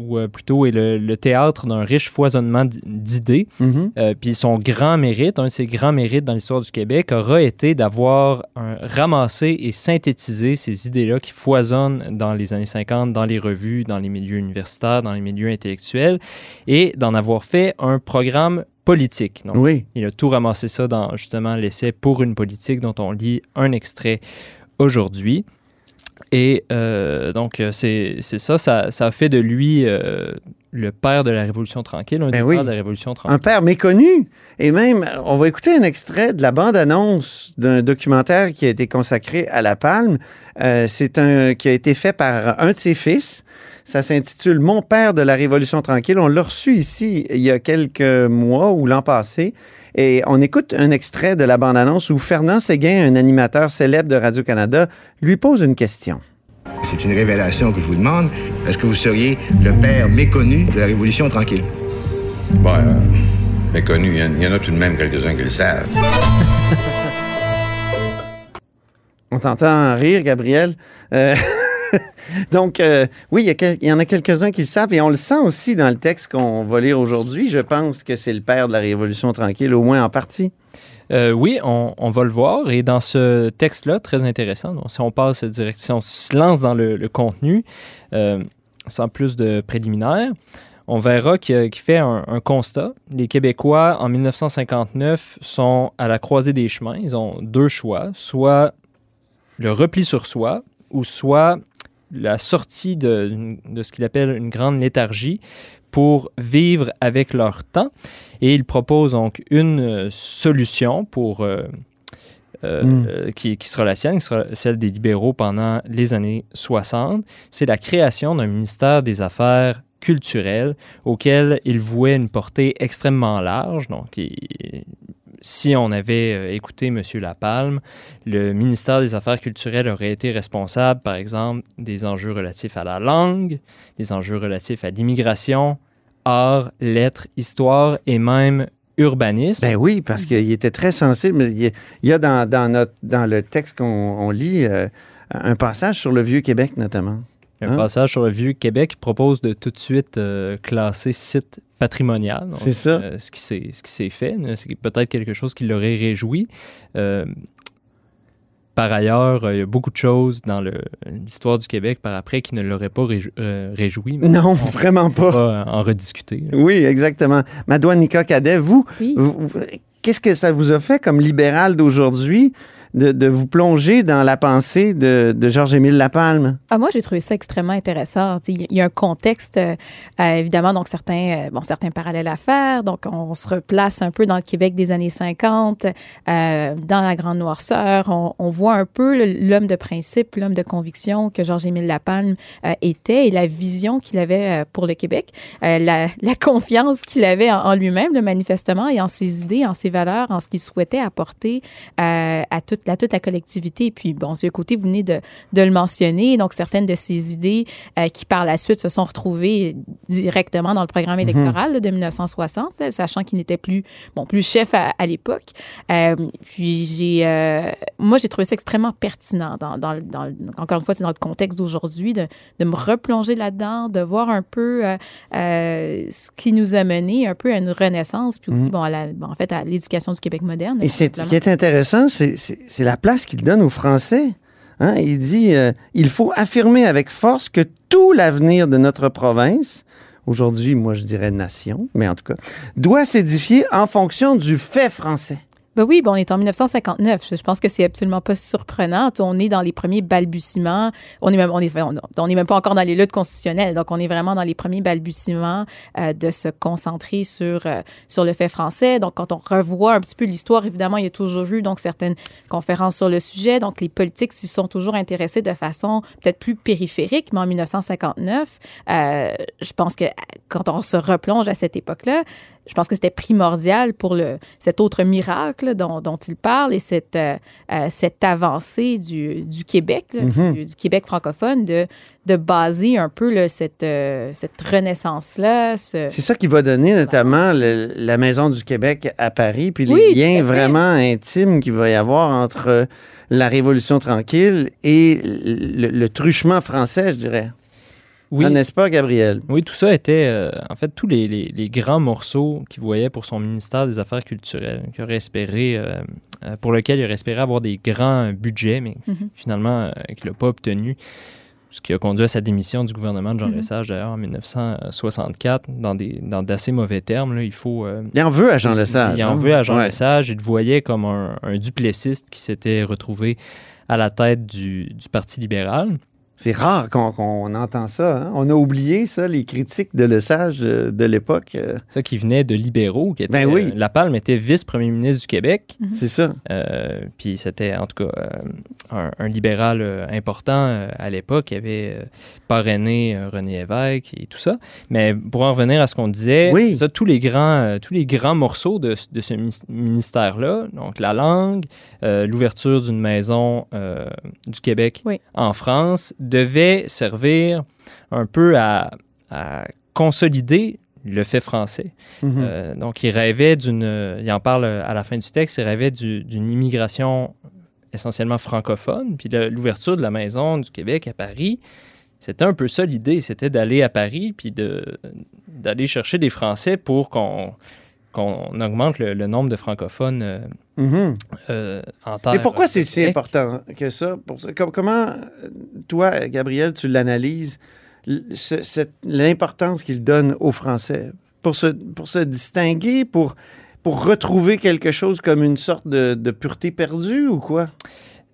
ou euh, plutôt est le, le théâtre d'un riche foisonnement d'idées. Mhm. Euh, puis son grand mérite, un de ses grands mérites dans l'histoire du Québec, aura été d'avoir un- ramassé et synthétisé ces idées-là qui foisonnent dans les années 50, dans les revues, dans les milieux universitaires, dans les milieux intellectuels, et d'en avoir fait un programme politique. Donc, Oui. il a tout ramassé ça dans justement l'essai Pour une politique dont on lit un extrait aujourd'hui. Et euh, donc, euh, c'est c'est ça, ça, ça a fait de lui euh, le père de la Révolution tranquille, un Ben des oui. pères de la Révolution tranquille. Un père méconnu. Et même, on va écouter un extrait de la bande-annonce d'un documentaire qui a été consacré à La Palme. Euh, c'est un qui a été fait par un de ses fils. Ça s'intitule Mon père de la Révolution tranquille. On l'a reçu ici il y a quelques mois ou l'an passé. Et on écoute un extrait de la bande-annonce où Fernand Séguin, un animateur célèbre de Radio-Canada, lui pose une question. C'est une révélation que je vous demande. Est-ce que vous seriez le père méconnu de la Révolution tranquille? Bon, euh, méconnu, il y y, en a tout de même quelques-uns qui le savent. On t'entend rire, Gabriel. Euh, Donc, euh, oui, il y, en a quelques-uns qui le savent et on le sent aussi dans le texte qu'on va lire aujourd'hui. Je pense que c'est le père de la Révolution tranquille, au moins en partie. Euh, oui, on, va le voir. Et dans ce texte-là, très intéressant, donc, si on passe direct, si on se lance dans le, contenu, euh, sans plus de préliminaires, on verra qu'il fait un constat. Les Québécois, en 1959, sont à la croisée des chemins. Ils ont deux choix, soit le repli sur soi, ou soit la sortie de, de ce qu'il appelle une grande léthargie pour vivre avec leur temps. Et il propose donc une euh, solution pour, euh, euh, Mm. euh, qui, qui sera la sienne, qui sera celle des libéraux pendant les années 60. C'est la création d'un ministère des Affaires culturelles auxquelles il vouait une portée extrêmement large. Donc, il- si on avait euh, écouté M. Lapalme, le ministère des Affaires culturelles aurait été responsable, par exemple, des enjeux relatifs à la langue, des enjeux relatifs à l'immigration, art, lettres, histoire et même urbanisme. Ben oui, parce qu'il était très sensible. Il y a, dans, dans notre, dans le texte qu'on on lit euh, un passage sur le Vieux-Québec, notamment. Un Hein? passage sur le vieux Québec propose de tout de suite euh, classer site patrimonial. Donc, C'est ça. euh, ce qui s'est ce qui s'est fait, c'est peut-être quelque chose qui l'aurait réjoui. Euh, par ailleurs, euh, il y a beaucoup de choses dans le- l'histoire du Québec par après qui ne l'auraient pas réjou- euh, réjoui. mais Non, on vraiment pas. va en rediscuter. Oui, exactement. Madouanika Cadet, vous, vous- vous- qu'est-ce que ça vous a fait comme libéral d'aujourd'hui? De, de vous plonger dans la pensée de, de Georges-Émile Lapalme? Ah, moi, j'ai trouvé ça extrêmement intéressant. Il y a un contexte, euh, euh, évidemment, donc certains, euh, bon, certains parallèles à faire. Donc, on se replace un peu dans le Québec des années 50, euh, dans la Grande Noirceur. On, voit un peu l'homme de principe, l'homme de conviction que Georges-Émile Lapalme euh, était et la vision qu'il avait pour le Québec, la, confiance qu'il avait en, lui-même, manifestement, et en ses idées, en ses valeurs, en ce qu'il souhaitait apporter à, toute, à toute la collectivité. Et puis, bon, ce côté, vous venez de, de le mentionner. Donc, certaines de ces idées euh, qui, par la suite, se sont retrouvées directement dans le programme Mhm. électoral là, de 1960, là, sachant qu'il n'était plus, bon, plus chef à, à l'époque. Euh, puis, j'ai, euh, moi, j'ai trouvé ça extrêmement pertinent, dans, dans, dans encore une fois, c'est dans le contexte d'aujourd'hui, de, de me replonger là-dedans, de voir un peu euh, euh, ce qui nous a mené un peu à une renaissance, puis aussi, Mhm. bon, à la- bon, en fait, à l'éducation du Québec moderne. Et c'est, ce qui est intéressant, c'est, c'est- la place qu'il donne aux Français. Hein? Il dit euh, il faut affirmer avec force que tout l'avenir de notre province, aujourd'hui, moi je dirais nation, mais en tout cas, doit s'édifier en fonction du fait français. Ben oui, bon, on est en 1959. Je pense que c'est absolument pas surprenant. On est dans les premiers balbutiements. On est même, on est, on est même pas encore dans les luttes constitutionnelles. Donc, on est vraiment dans les premiers balbutiements euh, de se concentrer sur euh, sur le fait français. Donc, quand on revoit un petit peu l'histoire, évidemment, il y a toujours eu donc certaines conférences sur le sujet. Donc, les politiques s'y sont toujours intéressés de façon peut-être plus périphérique. Mais en 1959, euh, je pense que quand on se replonge à cette époque-là, je pense que c'était primordial pour le, cet autre miracle dont, dont il parle et cette, euh, euh, cette avancée du, du Québec, là, Mhm. du, du Québec francophone, de, de baser un peu là, cette, euh, cette renaissance-là. ce- C'est ça qui va donner notamment le- la Maison du Québec à Paris, puis les Oui, liens vraiment intimes qu'il va y avoir entre la Révolution tranquille et le, le truchement français, je dirais. Oui. Ah, N'est-ce pas, Gabriel? Oui, tout ça était, euh, en fait, tous les, les- les grands morceaux qu'il voyait pour son ministère des Affaires culturelles, qu'il aurait espéré, euh, euh, pour lequel il aurait espéré avoir des grands budgets, mais Mhm. finalement, euh, qu'il n'a pas obtenu. Ce qui a conduit à sa démission du gouvernement de Jean Mhm. Lesage, d'ailleurs, en 1964, dans des dans d'assez mauvais termes. là. il faut. euh, Il en veut à Jean Lesage. Il en hein? veut à Jean Ouais. Lesage. Il le voyait comme un, un duplessiste qui s'était retrouvé à la tête du, du Parti libéral. C'est rare qu'on entend ça. hein. On a oublié ça, les critiques de Lesage euh, de l'époque. euh. Ça qui venait de libéraux. Qui était, Ben oui. euh, La Palme était vice-premier ministre du Québec. C'est ça. Euh, puis c'était en tout cas euh, un, un libéral euh, important euh, à l'époque. Il avait euh, parrainé euh, René Lévesque et tout ça. Mais pour en revenir à ce qu'on disait, Oui. ça, tous, les grands, euh, tous les grands morceaux de, de ce minis- ministère-là, donc la langue, euh, l'ouverture d'une maison euh, du Québec Oui. en France, devaient servir un peu à, à consolider le fait français. Mhm. Euh, donc, il rêvait d'une. Il en parle à la fin du texte, il rêvait du- d'une immigration essentiellement francophone. Puis l'ouverture de la maison du Québec à Paris, c'était un peu ça l'idée. C'était d'aller à Paris puis de- d'aller chercher des Français pour qu'on qu'on augmente le, le nombre de francophones euh, euh, en terre. Mais pourquoi c'est si important que ça? Pour ça? Com- comment, euh, toi, Gabriel, tu l'analyses, l'importance qu'il donne aux Français? Pour se, pour se distinguer, pour, pour retrouver quelque chose comme une sorte de, de pureté perdue ou quoi?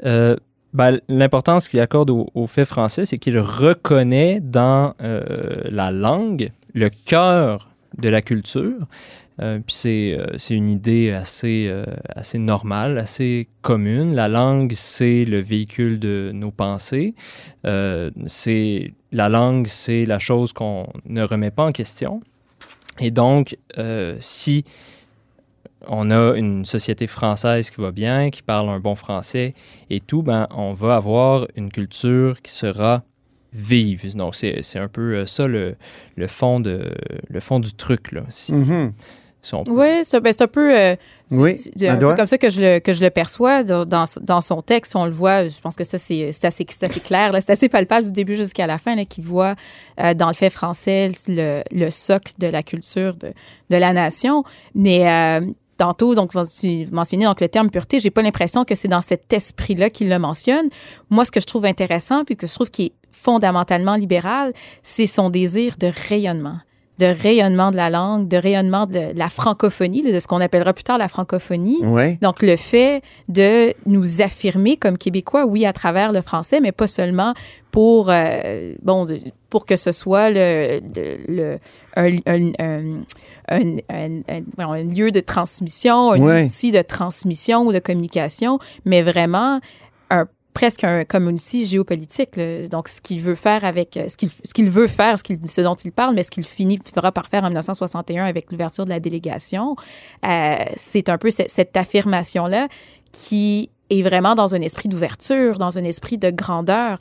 Euh, ben, L'importance qu'il accorde au, au fait français, c'est qu'il reconnaît dans la langue le cœur de la culture. Euh, puis c'est, euh, une idée assez, euh, assez normale, assez commune. La langue, c'est le véhicule de nos pensées. Euh, c'est, la langue, c'est la chose qu'on ne remet pas en question. Et donc, si on a une société française qui va bien, qui parle un bon français et tout, ben, on va avoir une culture qui sera vive. Donc, c'est, un peu ça le, le, fond, de, le fond du truc. Là, si, Mhm. Si on peut. Oui, c'est ben, c'est un peu, euh, c'est- Oui, c'est un peu comme ça que je le, que je le perçois dans, son texte. On le voit, je pense que ça, c'est assez, clair, c'est assez palpable du début jusqu'à la fin, qu'il voit euh, dans le fait français le, le socle de la culture de, de la nation. Mais euh, tantôt, donc, tu mentionnais donc, le terme pureté, j'ai pas l'impression que c'est dans cet esprit-là qu'il le mentionne. Moi, ce que je trouve intéressant, puis que je trouve qui est fondamentalement libéral, c'est son désir de rayonnement de rayonnement de la langue, de rayonnement de la francophonie, de ce qu'on appellera plus tard la francophonie. Ouais. Donc, le fait de nous affirmer comme Québécois, oui, à travers le français, mais pas seulement pour, euh, bon, pour que ce soit le, le, le- un, un- un- un- lieu de transmission, un Ouais. outil de transmission ou de communication, mais vraiment un presque un, comme un outil géopolitique. là. Donc, ce qu'il veut faire avec euh, ce qu'il ce qu'il veut faire, ce, qu'il- ce dont il parle, mais ce qu'il finira par faire en 1961 avec l'ouverture de la délégation, euh, c'est un peu ce- cette affirmation-là qui est vraiment dans un esprit d'ouverture, dans un esprit de grandeur.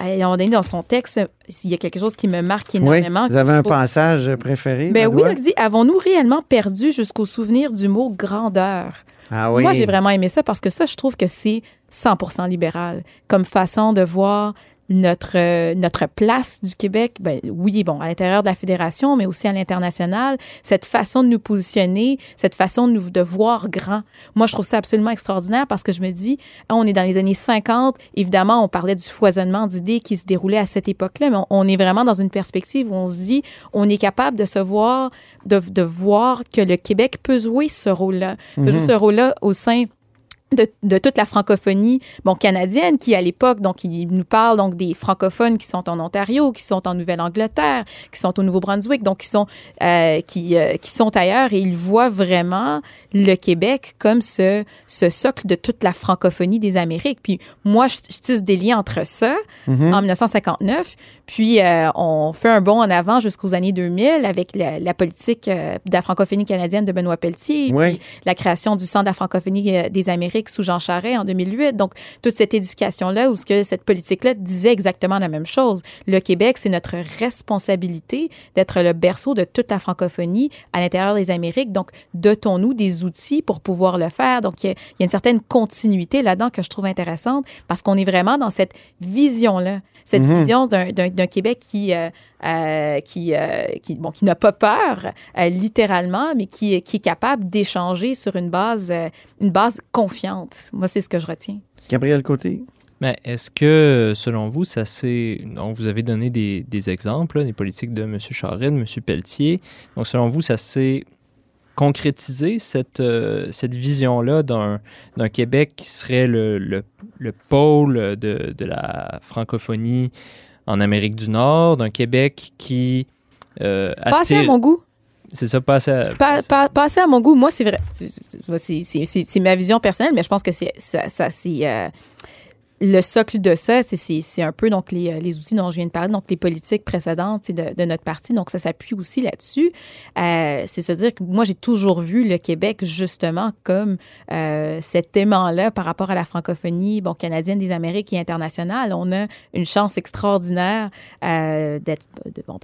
Un moment donné, dans son texte, il y a quelque chose qui me marque Oui. énormément. Vous avez un Faut- passage préféré? ben oui, il dit Avons-nous réellement perdu jusqu'au souvenir du mot grandeur? Ah oui. Moi, j'ai vraiment aimé ça parce que ça, je trouve que c'est 100% libéral comme façon de voir notre, euh, notre place du Québec. Ben, oui, bon, à l'intérieur de la fédération, mais aussi à l'international. Cette façon de nous positionner, cette façon de, nous, de voir grand. Moi, je trouve ça absolument extraordinaire parce que je me dis, hein, on est dans les années 50. Évidemment, on parlait du foisonnement d'idées qui se déroulait à cette époque-là, mais on, on est vraiment dans une perspective où on se dit, on est capable de se voir, de, de voir que le Québec peut jouer ce rôle-là, peut Mhm. jouer ce rôle-là au sein de, de toute la francophonie bon canadienne qui à l'époque donc il nous parle donc des francophones qui sont en Ontario qui sont en Nouvelle-Angleterre qui sont au Nouveau-Brunswick donc qui sont euh, qui euh, qui sont ailleurs et il voit vraiment le Québec comme ce ce socle de toute la francophonie des Amériques puis moi je, je tisse des liens entre ça Mhm. en 1959 puis euh, on fait un bond en avant jusqu'aux années 2000 avec la, la politique euh, de la francophonie canadienne de Benoît Pelletier Oui. puis la création du Centre de la francophonie euh, des Amériques sous Jean Charest en 2008. Donc, toute cette édification-là, où ce que cette politique-là disait exactement la même chose. Le Québec, c'est notre responsabilité d'être le berceau de toute la francophonie à l'intérieur des Amériques. Donc, dotons-nous des outils pour pouvoir le faire. Donc, il y, y a une certaine continuité là-dedans que je trouve intéressante parce qu'on est vraiment dans cette vision-là, cette Mhm. vision d'un- Québec qui, euh, euh, qui, euh, qui, bon, qui n'a pas peur, euh, littéralement, mais qui, est- qui est capable d'échanger sur une base, euh, une base confiante. Moi, c'est ce que je retiens. Gabriel Côté. Mais est-ce que, selon vous, ça s'est. Donc, vous avez donné des, des exemples, là, des politiques de M. Charest, de M. Pelletier. Donc, selon vous, ça s'est concrétisé, cette, euh, cette vision-là d'un d'un Québec qui serait le, le, le pôle de, de la francophonie en Amérique du Nord, d'un Québec qui. Euh, Pas assez à mon goût. C'est ça, pas assez à- Pas, pas, pas assez à mon goût. Moi, c'est vrai. c'est- c'est- C'est c'est- c'est ma vision personnelle, mais je pense que c'est ça, ça c'est euh, le socle de ça. c'est- un peu donc les, euh, les outils dont je viens de parler, donc les politiques précédentes de, notre parti. Donc ça s'appuie aussi là-dessus. Euh, c'est se dire que moi j'ai toujours vu le Québec justement comme euh, cet aimant-là par rapport à la francophonie bon canadienne des Amériques et internationale. On a une chance extraordinaire euh, d'être de, bon,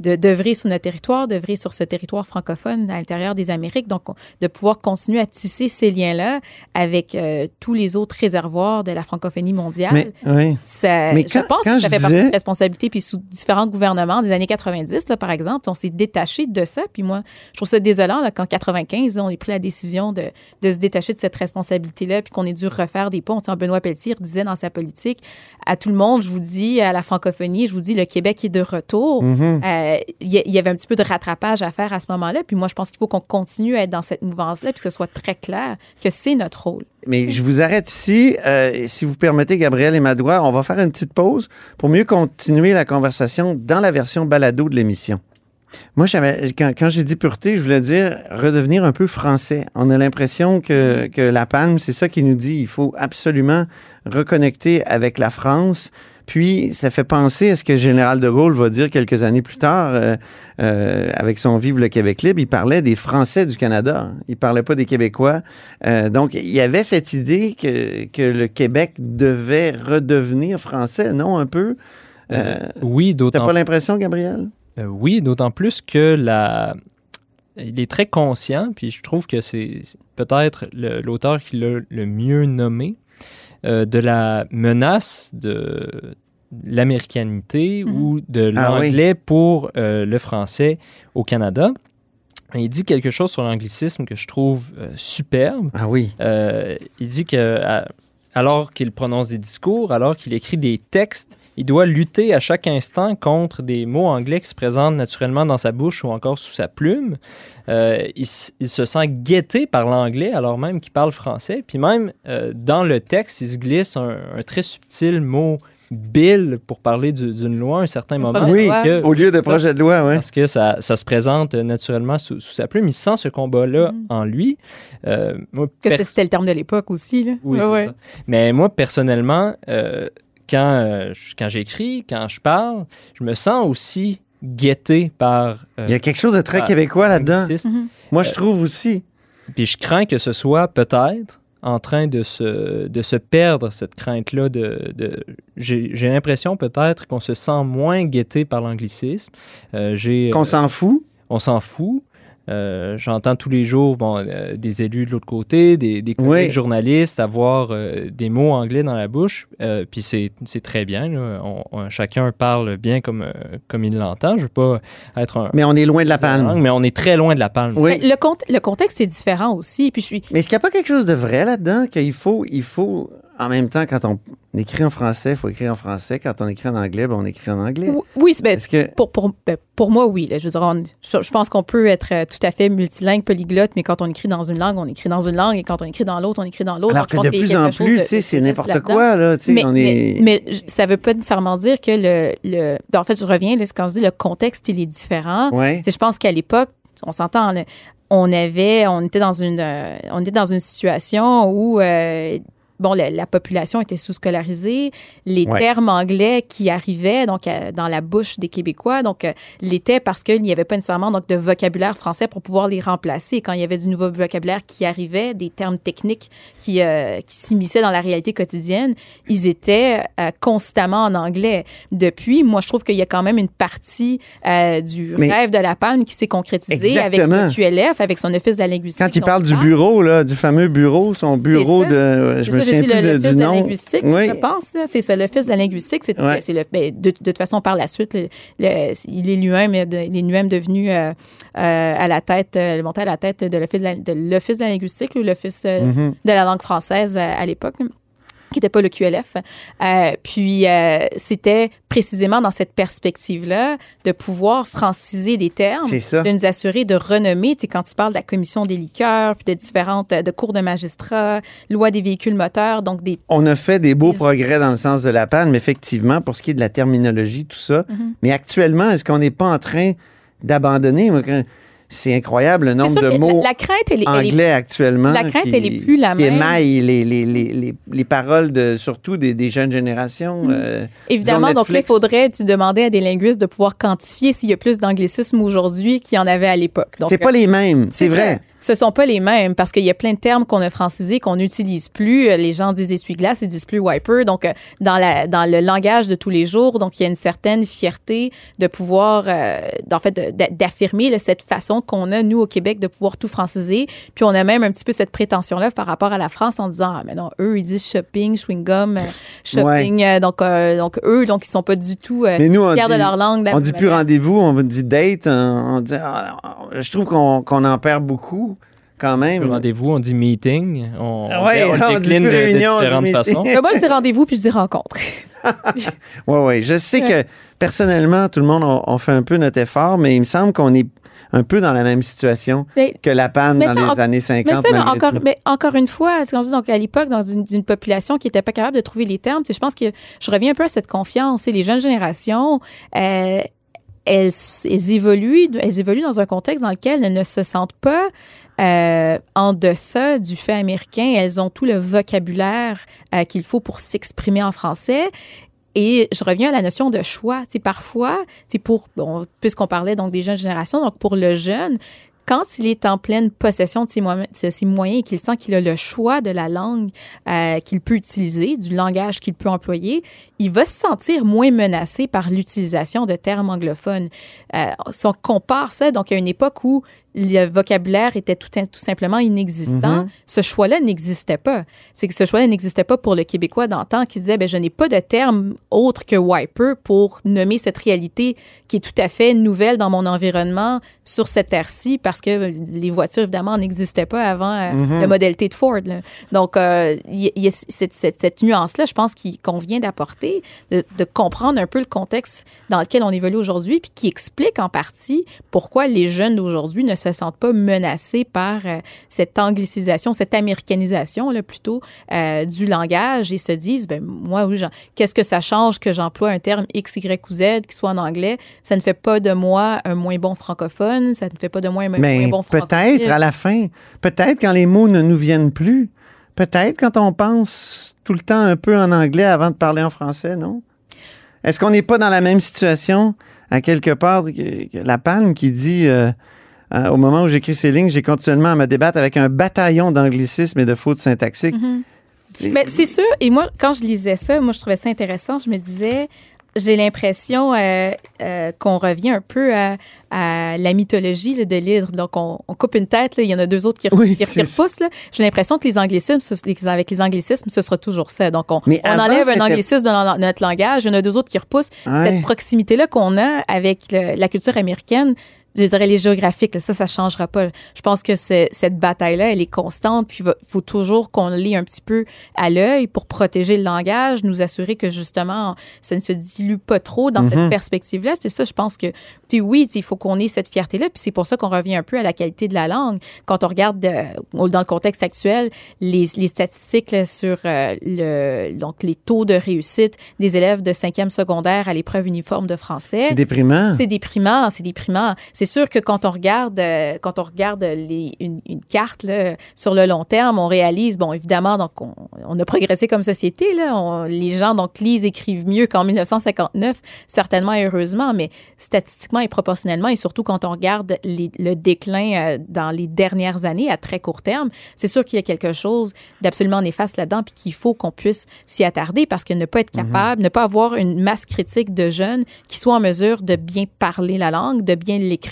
de, sur notre territoire, d'œuvrer sur ce territoire francophone à l'intérieur des Amériques. Donc, on- de pouvoir continuer à tisser ces liens-là avec tous les autres réservoirs de la francophonie mondiale. Mais, oui. Ça, Mais je pense quand que ça fait partie de responsabilité. Puis sous différents gouvernements des années 90, là, par exemple, on s'est détaché de ça. Puis moi, je trouve ça désolant là, qu'en 95, on ait pris la décision de, de se détacher de cette responsabilité-là, puis qu'on ait dû refaire des ponts. Tu sais, Benoît Pelletier disait dans sa politique à tout le monde, je vous dis, à la francophonie, je vous dis, le Québec est de retour. Mhm. Euh, Il y, y avait un petit peu de rattrapage à faire à ce moment-là. Puis moi, je pense qu'il faut qu'on continue à être dans cette mouvance-là, puis que ce soit très clair que c'est notre rôle. Mais je vous arrête ici. Euh, si vous permettez, Gabriel et Madoua, on va faire une petite pause pour mieux continuer la conversation dans la version balado de l'émission. Moi, quand, quand j'ai dit pureté, je voulais dire redevenir un peu français. On a l'impression que, que la palme, c'est ça qui nous dit. Il faut absolument reconnecter avec la France. Puis, ça fait penser à ce que général de Gaulle va dire quelques années plus tard, euh, euh, avec son Vive le Québec libre. Il parlait des Français du Canada. Il parlait pas des Québécois. Euh, donc, il y avait cette idée que, que le Québec devait redevenir français, non, un peu? Oui, d'autant. T'as pas l'impression, Gabriel? Oui, d'autant plus que la. Il est très conscient, puis je trouve que c'est peut-être l'auteur qui l'a le mieux nommé, euh, de la menace de l'américanité ou de Ah oui. l'anglais pour euh, le français au Canada. Il dit quelque chose sur l'anglicisme que je trouve euh, superbe. Ah oui. Euh, il dit que à- alors qu'il prononce des discours, alors qu'il écrit des textes, il doit lutter à chaque instant contre des mots anglais qui se présentent naturellement dans sa bouche ou encore sous sa plume. Euh, il, se sent guetté par l'anglais alors même qu'il parle français. Puis même euh, dans le texte, il se glisse un, un très subtil mot bill pour parler du- d'une loi à un certain moment. Oui, que- au lieu de ça, projet de loi, oui. Parce que ça, ça se présente naturellement sous, sous sa plume. Il sent ce combat-là en lui. Euh, moi, Que c'était le terme de l'époque aussi. Là. oui, Ouais, c'est ouais. ça. Mais moi, personnellement, euh, quand, euh, quand j'écris, quand je parle, je me sens aussi guetté par... euh, Il y a quelque chose de très par québécois là-dedans. Mhm. Moi, je trouve aussi. Puis je crains que ce soit peut-être en train de se, de se perdre, cette crainte-là. De, de- J'ai j'ai l'impression peut-être qu'on se sent moins guetté par l'anglicisme. Euh, j'ai, Qu'on euh, s'en fout. on s'en fout. Euh, J'entends tous les jours bon, euh, des élus de l'autre côté, des, des Oui. journalistes avoir euh, des mots anglais dans la bouche. Euh, Puis c'est c'est très bien. là. On- on- chacun parle bien comme, euh, comme il l'entend. Je veux pas être un. Mais on est loin de la palme. Mais on est très loin de la palme. Oui. Le contexte est différent aussi. Puis je suis. Mais est-ce qu'il n'y a pas quelque chose de vrai là-dedans qu'il faut, il faut, en même temps, quand on écrit en français, il faut écrire en français. Quand on écrit en anglais, ben, on écrit en anglais. Ou- Oui, ben, que- pour, pour, ben, pour moi, oui. là. je, veux dire, on- je, je pense qu'on peut être euh, tout à fait multilingue, polyglotte, mais quand on écrit dans une langue, on écrit dans une langue, et quand on écrit dans l'autre, on écrit dans l'autre. Alors que de plus en plus, c'est n'importe quoi, là. Mais, on est... mais ça veut pas nécessairement dire que le. le ben, en fait, je reviens, là, quand je dis le contexte, il est différent. Ouais. Je pense qu'à l'époque, on s'entend, on avait, on était dans une, euh, on était dans une situation où euh, bon, la, la population était sous-scolarisée, les Ouais. termes anglais qui arrivaient donc euh, dans la bouche des Québécois, donc euh, l'étaient parce qu'il n'y avait pas nécessairement donc de vocabulaire français pour pouvoir les remplacer. Quand il y avait du nouveau vocabulaire qui arrivait, des termes techniques qui euh, qui s'immisçaient dans la réalité quotidienne, ils étaient euh, constamment en anglais. Depuis, moi, je trouve qu'il y a quand même une partie du Mais- rêve de la palme qui s'est concrétisée avec le QLF, avec son office de la linguistique. Quand il parle du bureau, là, du fameux bureau, son bureau de. Je me plus le- du de la linguistique, Oui. je pense. C'est ça, l'Office de la linguistique. C'est Ouais. c'est le, ben, de, de toute façon, par la suite, le- le- il est lui-même de- il est lui-même devenu euh, euh, à la tête, euh, monté à la tête de l'Office de l'Office de la linguistique ou l'Office euh, Mhm. de la langue française à l'époque qui n'était pas le QLF. Euh, puis, euh, c'était précisément dans cette perspective-là de pouvoir franciser des termes, de nous assurer de renommer, tu sais, quand tu parles de la commission des liqueurs, puis de différentes, euh, de cours de magistrats, loi des véhicules moteurs, donc des... On a fait des beaux progrès dans le sens de la palme, effectivement, pour ce qui est de la terminologie, tout ça. Mhm. Mais actuellement, est-ce qu'on n'est pas en train d'abandonner? C'est incroyable le nombre de la- mots la crainte, elle est- elle est- anglais actuellement. la crainte, qui, elle est plus la qui même. les, les, les, les, les paroles, de, surtout des, des jeunes générations. euh, Évidemment, donc là, il faudrait, tu demandais à des linguistes de pouvoir quantifier s'il y a plus d'anglicisme aujourd'hui qu'il y en avait à l'époque. C'est pas euh, les mêmes, c'est ça. Ce sont pas les mêmes parce qu'il y a plein de termes qu'on a francisés qu'on n'utilise plus. Les gens disent essuie-glace, ils disent plus wiper. Donc, euh, dans, la, dans le langage de tous les jours, donc il y a une certaine fierté de pouvoir, euh, en fait, d'affirmer là, cette façon qu'on a, nous, au Québec, de pouvoir tout franciser. Puis on a même un petit peu cette prétention-là par rapport à la France en disant, ah, mais non, eux, ils disent shopping, chewing-gum, euh, shopping. euh, donc, euh, donc, eux, donc, ils sont pas du tout euh, Mais nous, on fiers dit, de leur langue. de on dit plus rendez-vous, on dit date. On, on dit, ah, je trouve qu'on qu'on en perd beaucoup quand même. Rendez-vous, on dit meeting. On, Ah ouais, on on dit décline plus de, de réunion, on dit différentes façons. Euh, moi, c'est rendez-vous puis je dis rencontre. Oui, oui. Je sais Ouais. que personnellement, tout le monde, on, on fait un peu notre effort, mais il me semble qu'on est un peu dans la même situation Mais- que la panne dans ça, les en- années 50. Mais ça, mais malgré encore, tout. mais encore une fois, c'est qu'on dit donc à l'époque, dans une, d'une population qui n'était pas capable de trouver les termes, je pense que je reviens un peu à cette confiance. Les jeunes générations, euh, elles, elles évoluent, elles évoluent dans un contexte dans lequel elles ne se sentent pas euh, en deçà du fait américain. Elles ont tout le vocabulaire euh, qu'il faut pour s'exprimer en français. Et je reviens à la notion de choix. C'est parfois, c'est pour, bon, puisqu'on parlait donc des jeunes générations, donc pour le jeune, quand il est en pleine possession de ses, moyens, et qu'il sent qu'il a le choix de la langue euh, qu'il peut utiliser, du langage qu'il peut employer, il va se sentir moins menacé par l'utilisation de termes anglophones. Euh, si on compare ça, donc à une époque où le vocabulaire était tout, tout simplement inexistant. Mhm. Ce choix-là n'existait pas. C'est que ce choix-là n'existait pas pour le Québécois d'antan qui disait, ben, je n'ai pas de terme autre que wiper pour nommer cette réalité qui est tout à fait nouvelle dans mon environnement sur cette terre-ci parce que les voitures, évidemment, n'existaient pas avant euh, Mhm. le modèle T de Ford. là. Donc, euh, il y, a cette, cette- cette nuance-là, je pense, qu'il- qu'on vient d'apporter, de, de comprendre un peu le contexte dans lequel on évolue aujourd'hui, puis qui explique en partie pourquoi les jeunes d'aujourd'hui ne se sentent pas menacés par euh, cette anglicisation, cette américanisation, là, plutôt, euh, du langage et se disent, ben, moi, oui, qu'est-ce que ça change que j'emploie un terme X, Y ou Z qui soit en anglais? Ça ne fait pas de moi un moins bon francophone, ça ne fait pas de moi un moins bon peut-être francophile. à la fin, peut-être quand les mots ne nous viennent plus, peut-être quand on pense tout le temps un peu en anglais avant de parler en français, non? Est-ce qu'on n'est pas dans la même situation à quelque part que, que La Palme qui dit euh, euh, au moment où j'écris ces lignes, j'ai continuellement à me débattre avec un bataillon d'anglicisme et de fautes syntaxiques. Mhm. Mais c'est sûr, et moi, quand je lisais ça, moi, je trouvais ça intéressant. Je me disais, j'ai l'impression euh, euh, qu'on revient un peu à, à la mythologie là, de l'hydre. Donc, on, on coupe une tête, il y en a deux autres qui, Oui, qui, qui c'est repoussent. J'ai l'impression que les anglicismes, avec les anglicismes, ce sera toujours ça. Donc, on, Mais on avant, enlève un anglicisme de notre langage, il y en a deux autres qui repoussent. Ouais. Cette proximité-là qu'on a avec le- la culture américaine, je dirais les géographiques, là, ça, ça changera pas. Je pense que c'est- cette bataille-là, elle est constante, puis il faut toujours qu'on lit un petit peu à l'œil pour protéger le langage, nous assurer que justement, ça ne se dilue pas trop dans cette Mhm. perspective-là. C'est ça, je pense que, tu sais, oui, tu sais, il faut qu'on ait cette fierté-là, puis c'est pour ça qu'on revient un peu à la qualité de la langue. Quand on regarde euh, dans le contexte actuel, les, les statistiques là, sur euh, le, donc les taux de réussite des élèves de cinquième secondaire à l'épreuve uniforme de français. C'est déprimant. C'est déprimant, c'est déprimant. C'est sûr que quand on regarde, euh, quand on regarde les, une, une carte là, sur le long terme, on réalise, bon, évidemment, donc on, on a progressé comme société. Là, On- les gens donc lisent, écrivent mieux qu'en 1959, certainement et heureusement, mais statistiquement et proportionnellement, et surtout quand on regarde les- le déclin euh, dans les dernières années à très court terme, c'est sûr qu'il y a quelque chose d'absolument néfaste là-dedans, puis qu'il faut qu'on puisse s'y attarder parce que ne pas être capable, ne pas avoir une masse critique de jeunes qui soient en mesure de bien parler la langue, de bien l'écrire,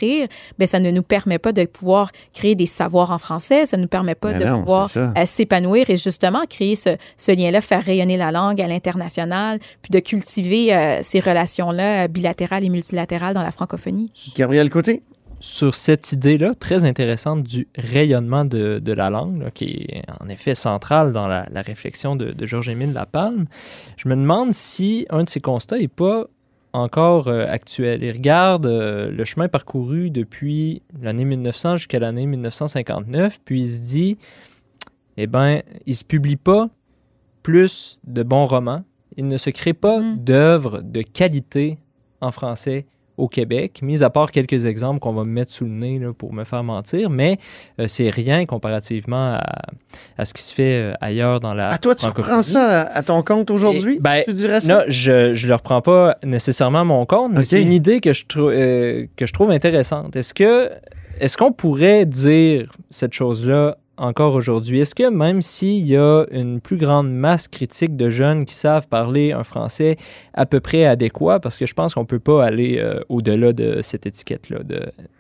ben ça ne nous permet pas de pouvoir créer des savoirs en français, ça ne nous permet pas de non, pouvoir euh, s'épanouir et justement créer ce, ce lien-là, faire rayonner la langue à l'international, puis de cultiver euh, ces relations-là euh, bilatérales et multilatérales dans la francophonie. Gabriel Côté? sur cette idée-là très intéressante du rayonnement de, de la langue, là, qui est en effet centrale dans la, la réflexion de, de Georges-Émile Lapalme, je me demande si un de ces constats n'est pas encore euh, actuel. Il regarde euh, le chemin parcouru depuis l'année 1900 jusqu'à l'année 1959, puis il se dit, eh bien, il se publie pas plus de bons romans, il ne se crée pas d'œuvres de qualité en français au Québec, mis à part quelques exemples qu'on va me mettre sous le nez là, pour me faire mentir, mais euh, c'est rien comparativement à, à ce qui se fait euh, ailleurs dans la Ah, toi, tu reprends ça à, à ton compte aujourd'hui? Ben, tu dirais ça? Non, je ne le reprends pas nécessairement à mon compte, mais Ok. c'est une idée que je, euh, que je trouve intéressante. Est-ce que est-ce qu'on pourrait dire cette chose-là encore aujourd'hui? Est-ce que même s'il y a une plus grande masse critique de jeunes qui savent parler un français à peu près adéquat, parce que je pense qu'on ne peut pas aller euh, au-delà de cette étiquette-là,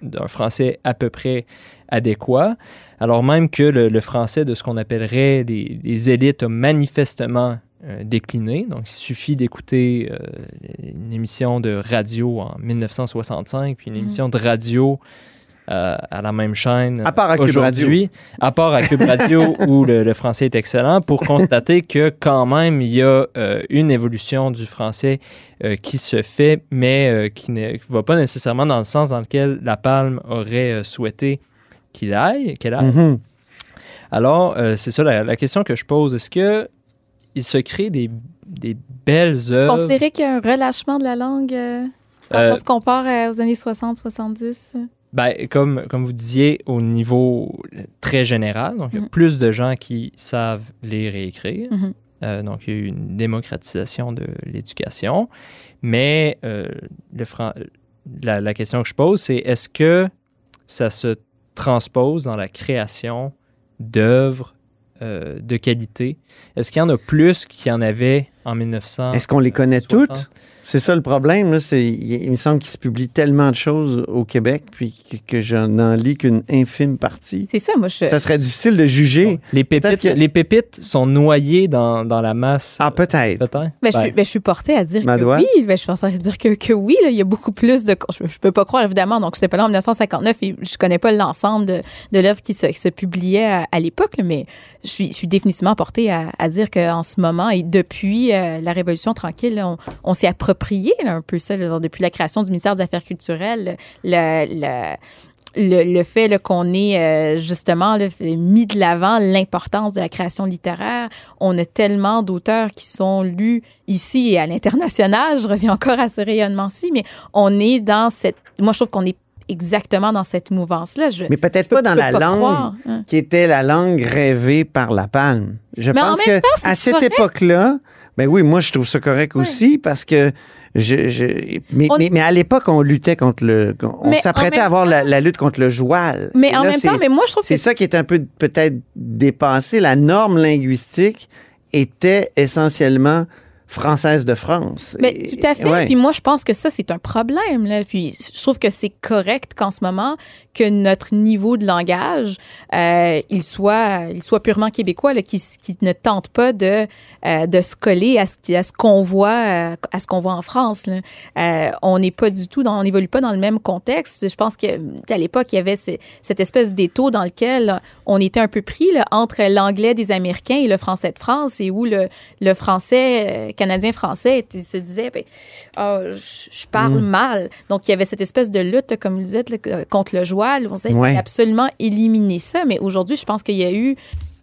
d'un français à peu près adéquat, alors même que le, le français de ce qu'on appellerait les, les élites a manifestement euh, décliné. Donc, il suffit d'écouter euh, une émission de radio en 1965, puis une Mhm. émission de radio euh, à la même chaîne À part à Cube aujourd'hui, à part à Cube Radio où le, le français est excellent, pour constater que quand même il y a euh, une évolution du français euh, qui se fait, mais euh, qui ne qui va pas nécessairement dans le sens dans lequel la Palme aurait euh, souhaité qu'il aille, qu'elle aille. Mhm. Alors, euh, c'est ça la, la question que je pose. Est-ce que il se crée des, des belles œuvres? Considérer qu'il y a un relâchement de la langue. euh, Quand Euh, on se compare euh, aux années 60, 70. euh, Ben, comme, comme vous disiez, au niveau très général, donc il y a Mhm. plus de gens qui savent lire et écrire. Mhm. Euh, donc, il y a eu une démocratisation de l'éducation. Mais euh, le fran- la, la question que je pose, c'est est-ce que ça se transpose dans la création d'œuvres euh, de qualité? Est-ce qu'il y en a plus qu'il y en avait en 1900? Est-ce qu'on les connaît 60? toutes? C'est ça le problème. Là, c'est, il, il me semble qu'il se publie tellement de choses au Québec, puis que, que je n'en lis qu'une infime partie. C'est ça, moi, je. Ça serait difficile de juger. Les pépites, que- les pépites sont noyées dans, dans la masse. Ah, peut-être. Peut-être. Ben, je, suis, ben, je suis portée à dire Madoua? que oui. Ben, je pense à dire que, que oui. là, il y a beaucoup plus de. Je, je peux pas croire, évidemment. Donc, je n'étais pas là en 1959 et je connais pas l'ensemble de, de l'œuvre qui se, qui se publiait à, à l'époque, là, mais je suis, je suis définitivement portée à, à dire qu'en ce moment et depuis euh, la Révolution tranquille, là, on, on s'est approprié là, un peu ça. là, depuis la création du ministère des Affaires culturelles, le, le- le, le fait là, qu'on ait euh, justement là, mis de l'avant l'importance de la création littéraire. On a tellement d'auteurs qui sont lus ici et à l'international. Je reviens encore à ce rayonnement-ci, mais on est dans cette... Moi, je trouve qu'on est exactement dans cette mouvance-là. Je- Mais peut-être peux- pas dans la pas langue croire, hein. qui était la langue rêvée par la palme. Je Mais en pense que temps, à cette correct. époque-là, ben oui, moi je trouve ça correct aussi parce que je, je- mais, On- mais, mais à l'époque on luttait contre le, on s'apprêtait à avoir la, la lutte contre le joual. Mais Et en là, même temps, mais moi, je trouve c'est que ça qui est un peu peut-être dépassé. La norme linguistique était essentiellement française de France. Mais Et- tout à fait. ouais. Puis moi, je pense que ça, c'est un problème. Là. Puis je trouve que c'est correct qu'en ce moment, que notre niveau de langage, euh, il, soit, il soit purement québécois, là, qui, qui ne tente pas de, euh, de se coller à ce, qui- à ce qu'on voit, euh, à ce qu'on voit en France. Là. Euh, on n'est pas du tout, dans, on n'évolue pas dans le même contexte. Je pense que à l'époque, il y avait ce- cette espèce d'étau dans lequel on était un peu pris là, entre l'anglais des Américains et le français de France, et où le, le français canadien-français était- se disait, ben, Ah, je parle Mm. mal. Donc, il y avait cette espèce de lutte, comme vous le dites, là, contre le joual. On Ouais. faut absolument éliminer ça. Mais aujourd'hui, je pense qu'il y a eu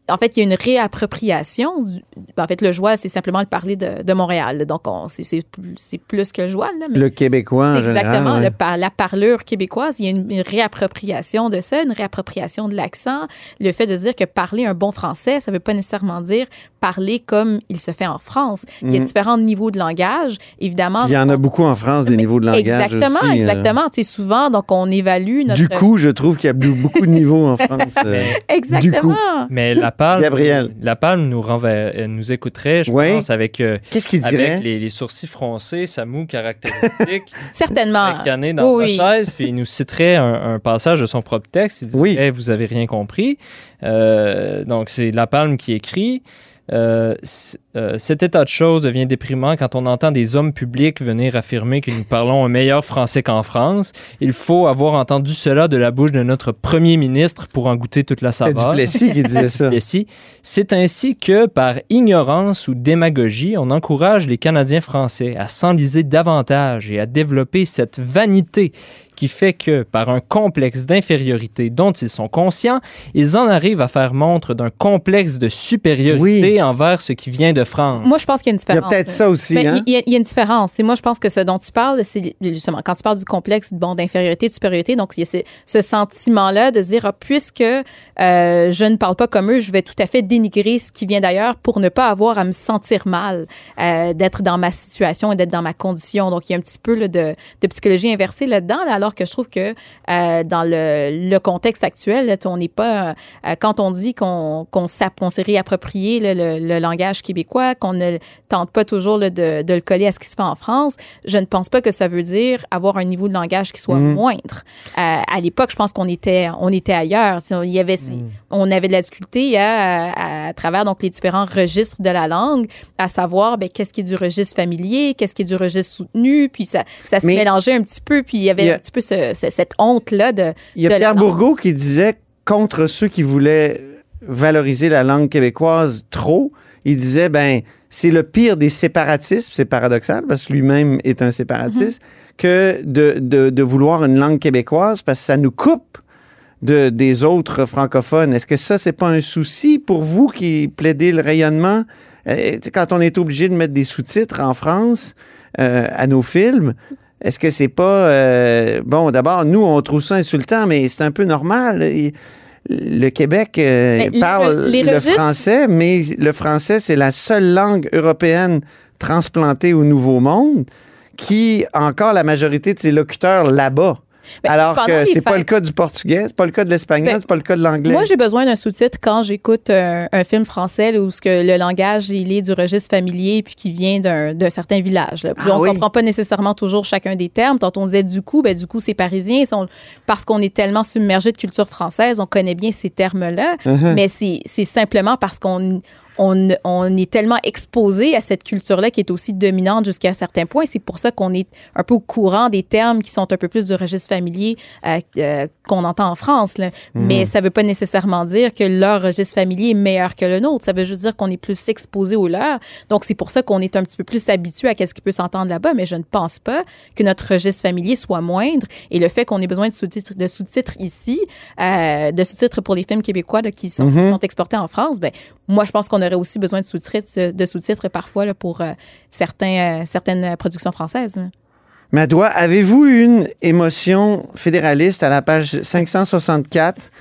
en fait, il y a une réappropriation. du- en fait, le joual, c'est simplement le parler de, de Montréal. Donc, on- c'est- c'est plus, c'est que le joual. Là, mais Le québécois en c'est général, exactement ouais. le par- la parlure québécoise. Il y a une, une réappropriation de ça, une réappropriation de l'accent. Le fait de dire que parler un bon français, ça ne veut pas nécessairement dire parler comme il se fait en France. Il y a Mm. différents niveaux de langage. Évidemment, Il y en a beaucoup en France des niveaux de langage Exactement, aussi, euh. exactement. Tu sais, souvent, donc, on évalue notre... Du coup, je trouve qu'il y a beaucoup de niveaux en France. euh, Exactement. Du coup. Mais la palme, Gabriel. la palme nous renver- euh, nous écouterait, je Oui. pense, avec, euh, Qu'est-ce qu'il dirait? avec les, les sourcils froncés, sa moue caractéristique. Certainement. Cané dans Oui, sa chaise, puis il nous citerait un, un passage de son propre texte. Il dirait Oui. Vous avez rien compris. Euh, donc, c'est La Palme qui écrit. Euh, euh, cet état de choses devient déprimant quand on entend des hommes publics venir affirmer que nous parlons un meilleur français qu'en France. Il faut avoir entendu cela de la bouche de notre premier ministre pour en goûter toute la C'est saveur. Duplessis qui disait ça. C'est ainsi que, par ignorance ou démagogie, on encourage les Canadiens français à s'enliser davantage et à développer cette vanité qui fait que, par un complexe d'infériorité dont ils sont conscients, ils en arrivent à faire montre d'un complexe de supériorité envers ce qui vient de France. Moi, je pense qu'il y a une Il y a différence. peut-être ça aussi, Mais hein? il, y a, il y a une différence. Et moi, je pense que ce dont tu parles, c'est justement quand tu parles du complexe bon, d'infériorité, de supériorité. Donc, il y a ce, ce sentiment-là de se dire, ah, puisque euh, je ne parle pas comme eux, je vais tout à fait dénigrer ce qui vient d'ailleurs pour ne pas avoir à me sentir mal euh, d'être dans ma situation et d'être dans ma condition. Donc, il y a un petit peu là, de, de psychologie inversée là-dedans, là, alors que je trouve que euh, dans le, le contexte actuel, là, on n'est pas... euh, quand on dit qu'on qu'on s'est réapproprié là, le, le langage québécois, qu'on ne tente pas toujours là, de, de le coller à ce qui se fait en France, je ne pense pas que ça veut dire avoir un niveau de langage qui soit Mm. moindre. Euh, à l'époque, je pense qu'on était, on était ailleurs. Il y avait, On avait de la difficulté à, à, à travers donc, les différents registres de la langue, à savoir ben, qu'est-ce qui est du registre familier, qu'est-ce qui est du registre soutenu, puis ça, ça se Mais- mélangeait un petit peu, puis il y avait un petit peu ce- ce- cette honte-là de... Il y a Pierre. Bourgault qui disait contre ceux qui voulaient valoriser la langue québécoise trop. Il disait, ben, c'est le pire des séparatismes. C'est paradoxal parce que lui-même est un séparatiste que de, de, de vouloir une langue québécoise parce que ça nous coupe de, des autres francophones. Est-ce que ça, c'est pas un souci pour vous qui plaidez le rayonnement? Euh, quand on est obligé de mettre des sous-titres en France euh, à nos films, Est-ce que c'est pas... euh, bon, d'abord, nous, on trouve ça insultant, mais c'est un peu normal. Il- Le Québec euh, parle les le français, mais le français, c'est la seule langue européenne transplantée au Nouveau Monde qui a encore la majorité de ses locuteurs là-bas. Ben, Alors que c'est pas le cas du portugais, c'est pas le cas de l'espagnol, Ben, c'est pas le cas de l'anglais. Moi, j'ai besoin d'un sous-titre quand j'écoute un, un film français là, où ce que le langage il est du registre familier puis qui vient d'un d'un certain village. là. Puis Ah on oui. comprend pas nécessairement toujours chacun des termes. Quand on disait du coup, ben du coup c'est parisien, sont- parce qu'on est tellement submergé de culture française, on connaît bien ces termes-là. Mhm. Mais c'est c'est simplement parce qu'on on, on est tellement exposé à cette culture-là qui est aussi dominante jusqu'à un certain point. C'est pour ça qu'on est un peu au courant des termes qui sont un peu plus du registre familier euh, euh, qu'on entend en France. là. Mhm. Mais ça veut pas nécessairement dire que leur registre familier est meilleur que le nôtre. Ça veut juste dire qu'on est plus exposé au leur. Donc, c'est pour ça qu'on est un petit peu plus habitué à ce qui peut s'entendre là-bas. Mais je ne pense pas que notre registre familier soit moindre. Et le fait qu'on ait besoin de sous-titres, de sous-titres ici, euh, de sous-titres pour les films québécois là, qui, sont, Mhm. qui sont exportés en France, ben, moi, je pense qu'on aurait aussi besoin de sous-titres, de sous-titres parfois là, pour euh, certains, euh, certaines productions françaises. Madoua, avez-vous eu une émotion fédéraliste à la page 564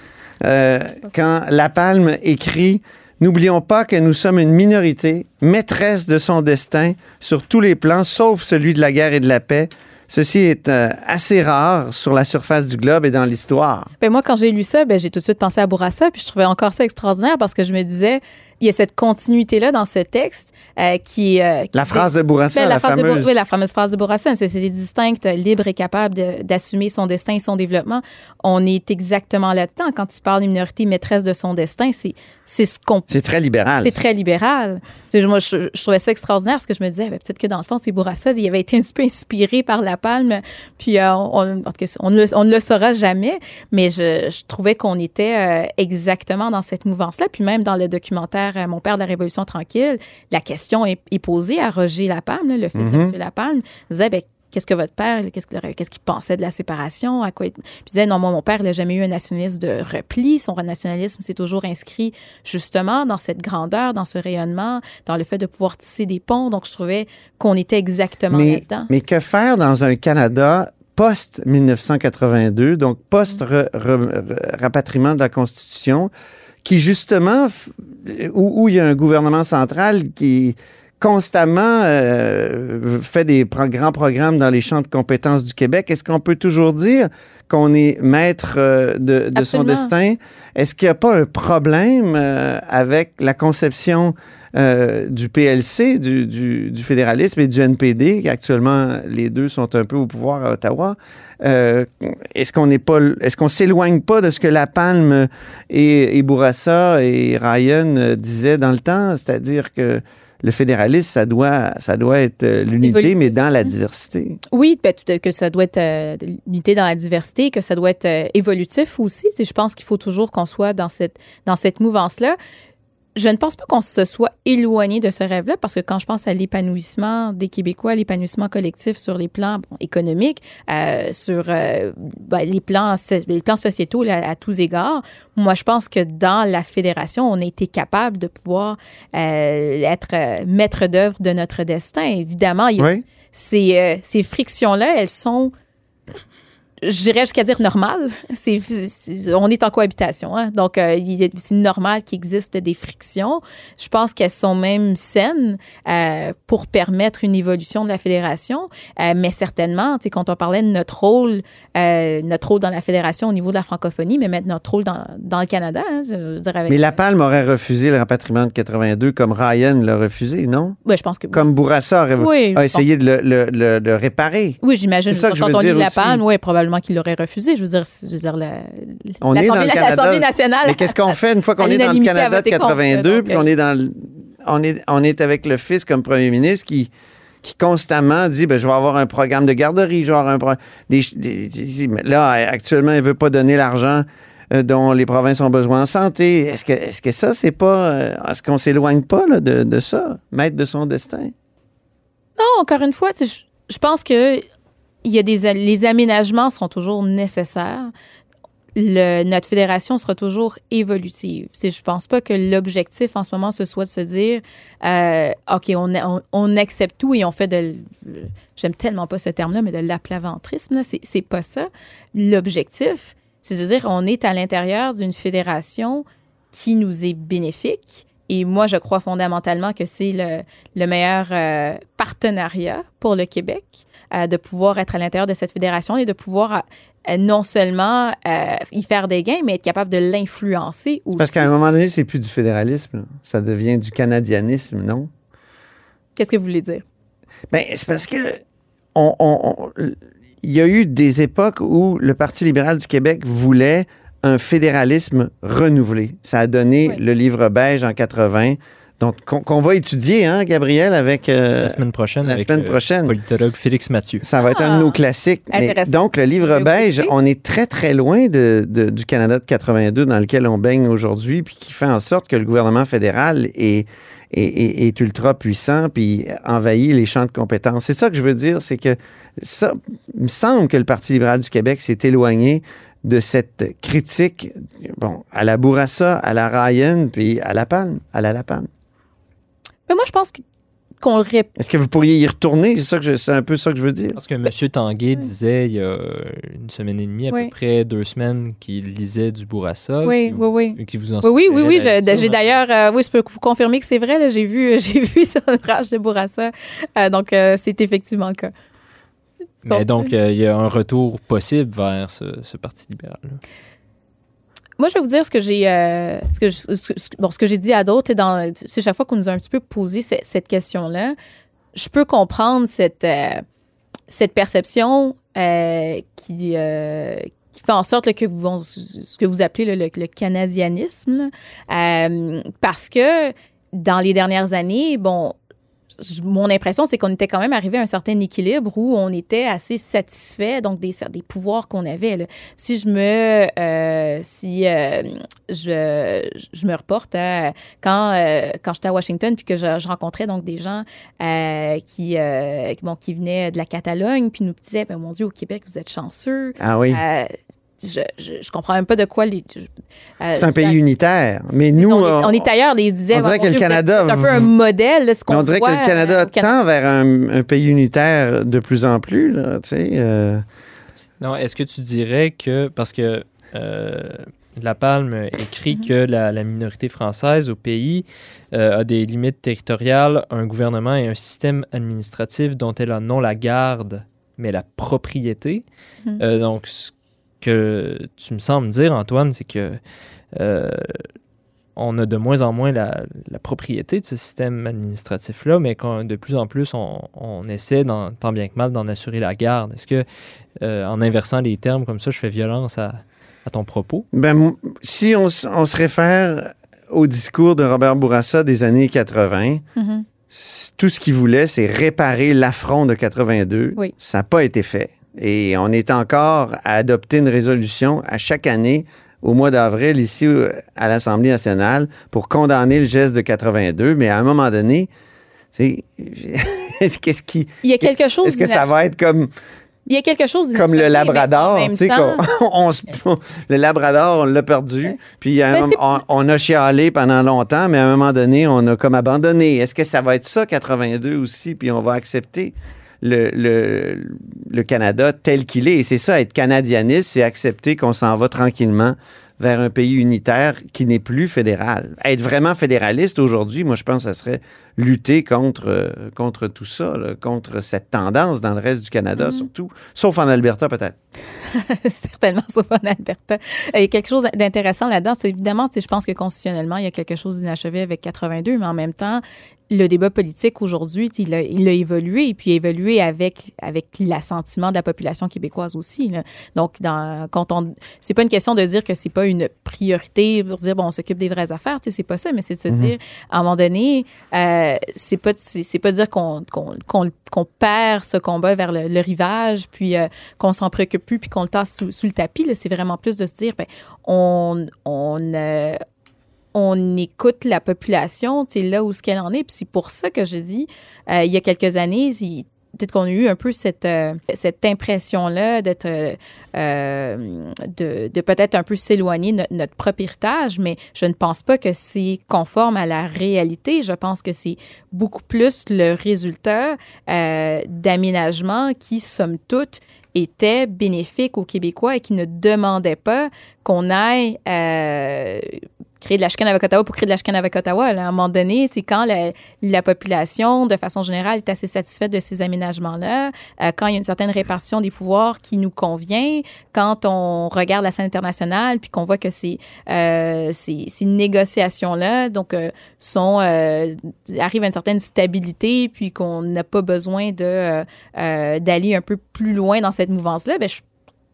euh, quand La Palme écrit N'oublions pas que nous sommes une minorité, maîtresse de son destin sur tous les plans, sauf celui de la guerre et de la paix. Ceci est euh, assez rare sur la surface du globe et dans l'histoire. Ben moi, quand j'ai lu ça, ben, j'ai tout de suite pensé à Bourassa, puis je trouvais encore ça extraordinaire parce que je me disais, il y a cette continuité-là dans ce texte euh, qui, euh, qui- La phrase de Bourassa, Ben, la phrase de oui, la fameuse phrase de Bourassa, c'est distincte, libre et capable d'assumer son destin et son développement. On est exactement là-dedans. Quand il parle d'une minorité maîtresse de son destin, c'est c'est ce qu'on C'est très libéral. c'est très libéral. Moi, je, je trouvais ça extraordinaire parce que je me disais, ben, peut-être que dans le fond, c'est Bourassa, il avait été un peu inspiré par La Palme. Puis, euh, on, ne le, on ne le saura jamais, mais je, je trouvais qu'on était euh, exactement dans cette mouvance-là. Puis, même dans le documentaire euh, Mon père de la Révolution tranquille, la question est, est posée à Roger La Palme, là, le fils de Mhm. M. La Palme. Il disait, ben, Qu'est-ce que votre père, qu'est-ce qu'il pensait de la séparation? À quoi il... Disait, non, moi, mon père, il n'a jamais eu un nationalisme de repli. Son nationalisme s'est toujours inscrit justement dans cette grandeur, dans ce rayonnement, dans le fait de pouvoir tisser des ponts. Donc, je trouvais qu'on était exactement Mais, là-dedans. mais que faire dans un Canada post-1982, donc post-rapatriement de la Constitution, qui justement, où, où il y a un gouvernement central qui constamment euh, fait des grands programmes dans les champs de compétences du Québec, est-ce qu'on peut toujours dire qu'on est maître euh, de, de son destin? Est-ce qu'il n'y a pas un problème euh, avec la conception du PLC, du, du, du fédéralisme et du NPD, actuellement les deux sont un peu au pouvoir à Ottawa? Est-ce qu'on n'est pas, est-ce qu'on s'éloigne pas de ce que La Palme et, et Bourassa et Ryan disaient dans le temps, c'est-à-dire que le fédéralisme, ça doit, ça doit être euh, l'unité, mais dans la diversité. Oui, ben, tout- que ça doit être euh, l'unité dans la diversité, que ça doit être euh, évolutif aussi. Je pense qu'il faut toujours qu'on soit dans cette, dans cette mouvance-là. Je ne pense pas qu'on se soit éloigné de ce rêve-là parce que quand je pense à l'épanouissement des Québécois, l'épanouissement collectif sur les plans bon, économiques, euh, sur euh, ben, les, plans, les plans sociétaux là, à tous égards, moi je pense que dans la fédération, on a été capable de pouvoir euh, être maître d'œuvre de notre destin. Évidemment, il y a- Oui. ces, ces frictions-là, elles sont, j'irais jusqu'à dire normales. C'est, on est en cohabitation, hein? donc euh, c'est normal qu'il existe des frictions. Je pense qu'elles sont même saines euh, pour permettre une évolution de la fédération, Euh, mais certainement, tu sais, quand on parlait de notre rôle, euh, notre rôle dans la fédération au niveau de la francophonie, mais maintenant notre rôle dans, dans le Canada, hein, je veux dire avec, Mais La Palme aurait refusé le rapatriement de 82 comme Ryan l'a refusé, non? Ouais, je pense que Comme Bourassa aurait Oui, a essayé de le, le- le- de réparer. Oui, j'imagine. Quand on lit la palme, oui, probablement qu'il l'aurait refusé. Je veux dire, je veux dire la- On est dans le Canada. nationale. Mais qu'est-ce qu'on fait une fois qu'on est dans le Canada de voté contre, 82 donc, puis qu'on est dans le- on est on est avec le fils comme premier ministre qui qui constamment dit ben je vais avoir un programme de garderie, je vais avoir un pro- des, des- des- mais là actuellement il veut pas donner l'argent euh, dont les provinces ont besoin en santé. Est-ce que est-ce que ça c'est pas euh, est-ce qu'on s'éloigne pas là, de, de ça, maître de son destin? Non, encore une fois, je pense que il y a des les aménagements sont toujours nécessaires. le, notre fédération sera toujours évolutive. C'est, je pense pas que l'objectif en ce moment ce soit de se dire, euh, ok, on, on, on, accepte tout et on fait de, j'aime tellement pas ce terme-là, mais de l'aplaventrisme. C'est, c'est pas ça. L'objectif, c'est de dire, on est à l'intérieur d'une fédération qui nous est bénéfique. Et moi, je crois fondamentalement que c'est le, le meilleur euh, partenariat pour le Québec de pouvoir être à l'intérieur de cette fédération et de pouvoir euh, non seulement euh, y faire des gains, mais être capable de l'influencer aussi. Parce qu'à un moment donné, c'est plus du fédéralisme, là. ça devient du canadianisme, non? Qu'est-ce que vous voulez dire? Ben, c'est parce que on, on- on- il y a eu des époques où le Parti libéral du Québec voulait un fédéralisme renouvelé. Ça a donné le livre beige en 80, donc qu'on qu'on va étudier, hein, Gabriel, avec euh, La semaine prochaine, la avec semaine le prochaine. politologue Félix Mathieu. Ça va être un de nos classiques. Mais donc, le livre beige, on est très, très loin de, de- du Canada de 82 dans lequel on baigne aujourd'hui, puis qui fait en sorte que le gouvernement fédéral est, est, est- est ultra puissant, puis envahit les champs de compétences. C'est ça que je veux dire, c'est que ça, il me semble que le Parti libéral du Québec s'est éloigné de cette critique, bon, à la Bourassa, à la Ryan, puis à la Palme, à la La Palme. Mais moi, je pense que- qu'on le répète. Est-ce que vous pourriez y retourner? C'est ça que je- c'est un peu ça que je veux dire. Parce que M. Tanguay disait il y a une semaine et demie, à Oui. peu près deux semaines, qu'il lisait du Bourassa. Oui, oui, oui. Qui vous en Oui, oui, oui, je- J'ai ça, d'ailleurs, euh, oui, je peux vous confirmer que c'est vrai. là, J'ai vu, j'ai vu sur l'ouvrage de Bourassa. Euh, donc, euh, c'est effectivement le cas. Mais donc, euh, il y a un retour possible vers ce, ce Parti libéral. là. Moi, je vais vous dire ce que j'ai, euh, ce que, ce, bon, ce que j'ai dit à d'autres. Dans, c'est chaque fois qu'on nous a un petit peu posé ce- cette, question-là, je peux comprendre cette, euh, cette perception euh, qui, euh, qui fait en sorte que vous, bon, ce que vous appelez là, le, canadianisme, là. Euh, parce que dans les dernières années, bon, mon impression, c'est qu'on était quand même arrivé à un certain équilibre où on était assez satisfait donc des, des pouvoirs qu'on avait. là. Si je me, euh, si euh, je, je me reporte à quand euh, quand j'étais à Washington puis que je, je rencontrais donc des gens euh, qui euh, qui- bon qui venaient de la Catalogne puis nous disaient ben mon Dieu au Québec vous êtes chanceux. Ah oui. Euh, je, je, je comprends même pas de quoi les. euh, C'est un pays unitaire. Mais nous, on est, on est ailleurs. Ils disaient, on dirait bon, que le Dieu, Canada C'est un peu un modèle, là, ce qu'on on dirait voit, que le Canada euh, Canada. tend vers un, un pays unitaire de plus en plus. Là, tu sais, euh. Non, est-ce que tu dirais que, parce que euh, La Palme écrit Mm-hmm. que la, la minorité française au pays euh, a des limites territoriales, un gouvernement et un système administratif dont elle a non la garde, mais la propriété. Mhm. Euh, donc, ce que tu me sembles dire, Antoine, c'est que euh, on a de moins en moins la, la propriété de ce système administratif-là, mais qu'on- de plus en plus, on, on essaie, dans- tant bien que mal, d'en assurer la garde. Est-ce que, euh, en inversant les termes comme ça, je fais violence à, à ton propos? Ben, si on, se réfère au discours de Robert Bourassa des années 80, Mhm. c- tout ce qu'il voulait, c'est réparer l'affront de 82. Oui. Ça n'a pas été fait. Et on est encore à adopter une résolution à chaque année au mois d'avril ici à l'Assemblée nationale pour condamner le geste de 82. Mais à un moment donné, tu sais, qu'est-ce qui... Il y a quelque chose Est-ce que ça va être comme Il y a quelque chose comme le Labrador, tu sais, qu'on- on le Labrador, on l'a perdu, puis à un Ben, on, on a chialé pendant longtemps, mais à un moment donné, on a comme abandonné. Est-ce que ça va être ça, 82 aussi, puis on va accepter? Le, le, le Canada tel qu'il est? Et c'est ça, être canadianiste, c'est accepter qu'on s'en va tranquillement vers un pays unitaire qui n'est plus fédéral. Être vraiment fédéraliste aujourd'hui, moi, je pense que ça serait lutter contre, euh, contre tout ça, là, contre cette tendance dans le reste du Canada, Mm-hmm. surtout, sauf en Alberta peut-être. certainement, sauf en Alberta. Euh, Il y a quelque chose d'intéressant là-dedans. C'est évidemment, c'est- je pense que constitutionnellement, il y a quelque chose d'inachevé avec 82, mais en même temps, le débat politique aujourd'hui, il a, il a évolué, et puis évolué avec, avec l'assentiment de la population québécoise aussi. là. Donc, dans, quand on, c'est pas une question de dire que c'est pas une priorité pour dire, bon, on s'occupe des vraies affaires, tu sais, c'est pas ça, mais c'est de se Mhm. dire, à un moment donné, euh, c'est pas, c'est pas de dire qu'on qu'on qu'on qu'on perd ce combat vers le, le rivage, puis euh, qu'on s'en préoccupe plus, puis qu'on le tasse sous, sous le tapis. C'est vraiment plus de se dire, ben, on, on, euh, on écoute la population, sais, là où ce qu'elle en est. Puis c'est pour ça que je dis, euh, il y a quelques années, il- peut-être qu'on a eu un peu cette, euh, impression-là d'être, euh, de, peut-être un peu s'éloigner de notre propre héritage, mais je ne pense pas que c'est conforme à la réalité. Je pense que c'est beaucoup plus le résultat euh, d'aménagements qui, somme toute, étaient bénéfiques aux Québécois et qui ne demandaient pas qu'on aille créer de la chicane avec Ottawa pour créer de la chicane avec Ottawa. Là. À un moment donné, c'est quand la, la, population, de façon générale, est assez satisfaite de ces aménagements-là, euh, quand il y a une certaine répartition des pouvoirs qui nous convient, quand on regarde la scène internationale, puis qu'on voit que ces, euh, ces, négociations-là donc, euh, sont, euh, arrivent à une certaine stabilité, puis qu'on n'a pas besoin de, euh, euh, d'aller un peu plus loin dans cette mouvance-là, ben,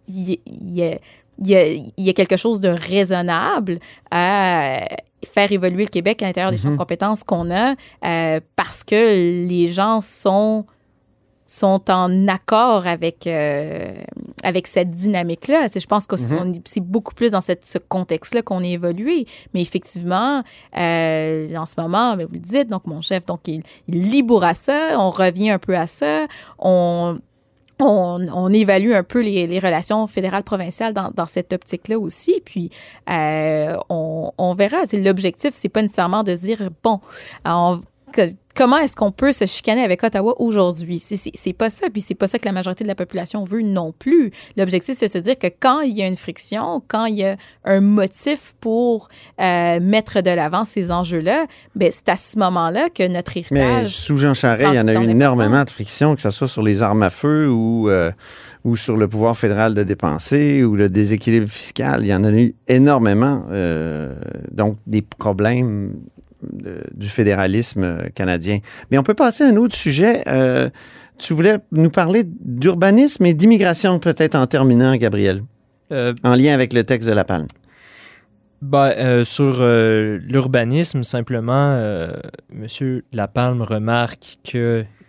il y, a il y, a, il y, a, quelque chose de raisonnable à faire évoluer le Québec à l'intérieur des champs de compétences qu'on a euh, parce que les gens sont sont en accord avec euh, avec cette dynamique là je pense que mm -hmm. c'est beaucoup plus dans cette, ce contexte là qu'on est évolué. Mais effectivement euh, en ce moment vous le dites donc mon chef donc il, il à ça on revient un peu à ça on on, on, évalue un peu les, relations fédérales-provinciales dans, cette optique-là aussi. Puis, euh, on, on, verra. L'objectif, c'est pas nécessairement de se dire, bon, on, que, comment est-ce qu'on peut se chicaner avec Ottawa aujourd'hui? C'est pas ça. Puis c'est pas ça que la majorité de la population veut non plus. L'objectif, c'est de se dire que quand il y a une friction, quand il y a un motif pour euh, mettre de l'avant ces enjeux-là, ben c'est à ce moment-là que notre héritage... Mais sous Jean Charest, il y en a eu énormément de frictions, que ce soit sur les armes à feu ou... Euh, ou sur le pouvoir fédéral de dépenser ou le déséquilibre fiscal. Il y en a eu énormément. Euh, donc, des problèmes de, du fédéralisme canadien. Mais on peut passer à un autre sujet. Euh, tu voulais nous parler d'urbanisme et d'immigration, peut-être en terminant, Gabriel, euh, en lien avec le texte de La Palme. Ben, euh, sur euh, l'urbanisme, simplement, euh, M. Lapalme remarque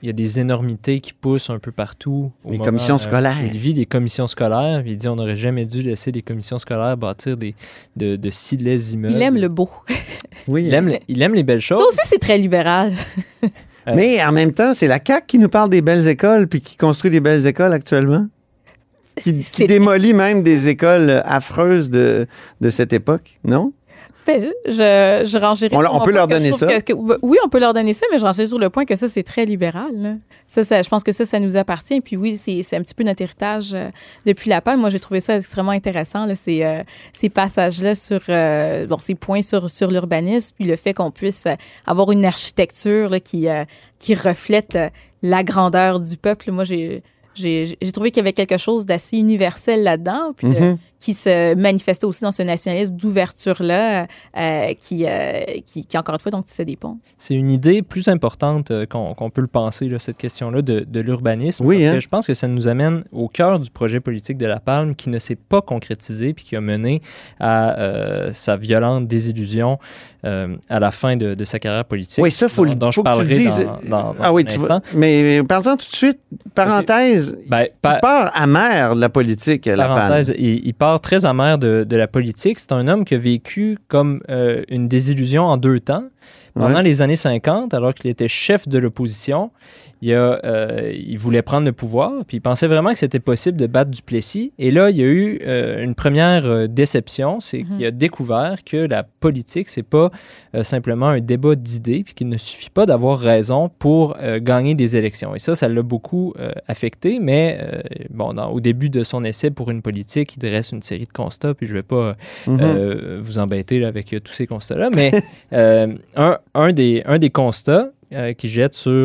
qu'il y a des énormités qui poussent un peu partout. les moment, commissions scolaires. il vit des commissions scolaires. Il dit on n'aurait jamais dû laisser les commissions scolaires bâtir des, de, de si laids immeubles. Il aime le beau. oui. Il aime, il aime les belles choses. Ça aussi, c'est très libéral. Mais en même temps, c'est la CAQ qui nous parle des belles écoles puis qui construit des belles écoles actuellement qui, qui démolit même des écoles affreuses de, de cette époque, non? Ben, je, je rangerais. On, on peut leur donner ça. Que, que, oui, on peut leur donner ça, mais je rangerais sur le point que ça, c'est très libéral. Là. Ça, ça, je pense que ça, ça nous appartient. Puis oui, c'est un petit peu notre héritage euh, depuis la palme. Moi, j'ai trouvé ça extrêmement intéressant, là, ces, euh, ces passages-là sur, euh, bon, ces points sur, sur l'urbanisme, puis le fait qu'on puisse avoir une architecture là, qui, qui reflète la grandeur du peuple. Moi, j'ai j'ai trouvé qu'il y avait quelque chose d'assez universel là-dedans, puis mm -hmm. Qui se manifestait aussi dans ce nationalisme d'ouverture-là, euh, qui, euh, qui, qui, encore une fois, donc, tissait des ponts. C'est une idée plus importante euh, qu'on qu peut le penser, là, cette question-là de, de l'urbanisme. Oui, parce hein? que je pense que ça nous amène au cœur du projet politique de La Palme qui ne s'est pas concrétisé puis qui a mené à euh, sa violente désillusion euh, à la fin de, de, sa carrière politique. Oui, ça, faut, dont, dont faut je parlerai que tu dises. Dans, dans, dans ah oui, un tu instant. vois. Mais parlons tout de suite, parenthèse, ben, il part amer de la politique, La parenthèse, Palme. Il, il part très amer de, de la politique. C'est un homme qui a vécu comme euh, une désillusion en deux temps. Pendant ouais. les années 50, alors qu'il était chef de l'opposition, il, a, euh, il voulait prendre le pouvoir, puis il pensait vraiment que c'était possible de battre Duplessis. Et là, il y a eu euh, une première euh, déception, c'est mm -hmm. qu'il a découvert que la politique, c'est pas euh, simplement un débat d'idées, puis qu'il ne suffit pas d'avoir raison pour euh, gagner des élections. Et ça, ça l'a beaucoup euh, affecté, mais bon, dans, au début de son essai pour une politique, il dresse une série de constats, puis je vais pas mm -hmm. vous embêter là, avec tous ces constats-là, mais un, un, des, un des constats qui jette sur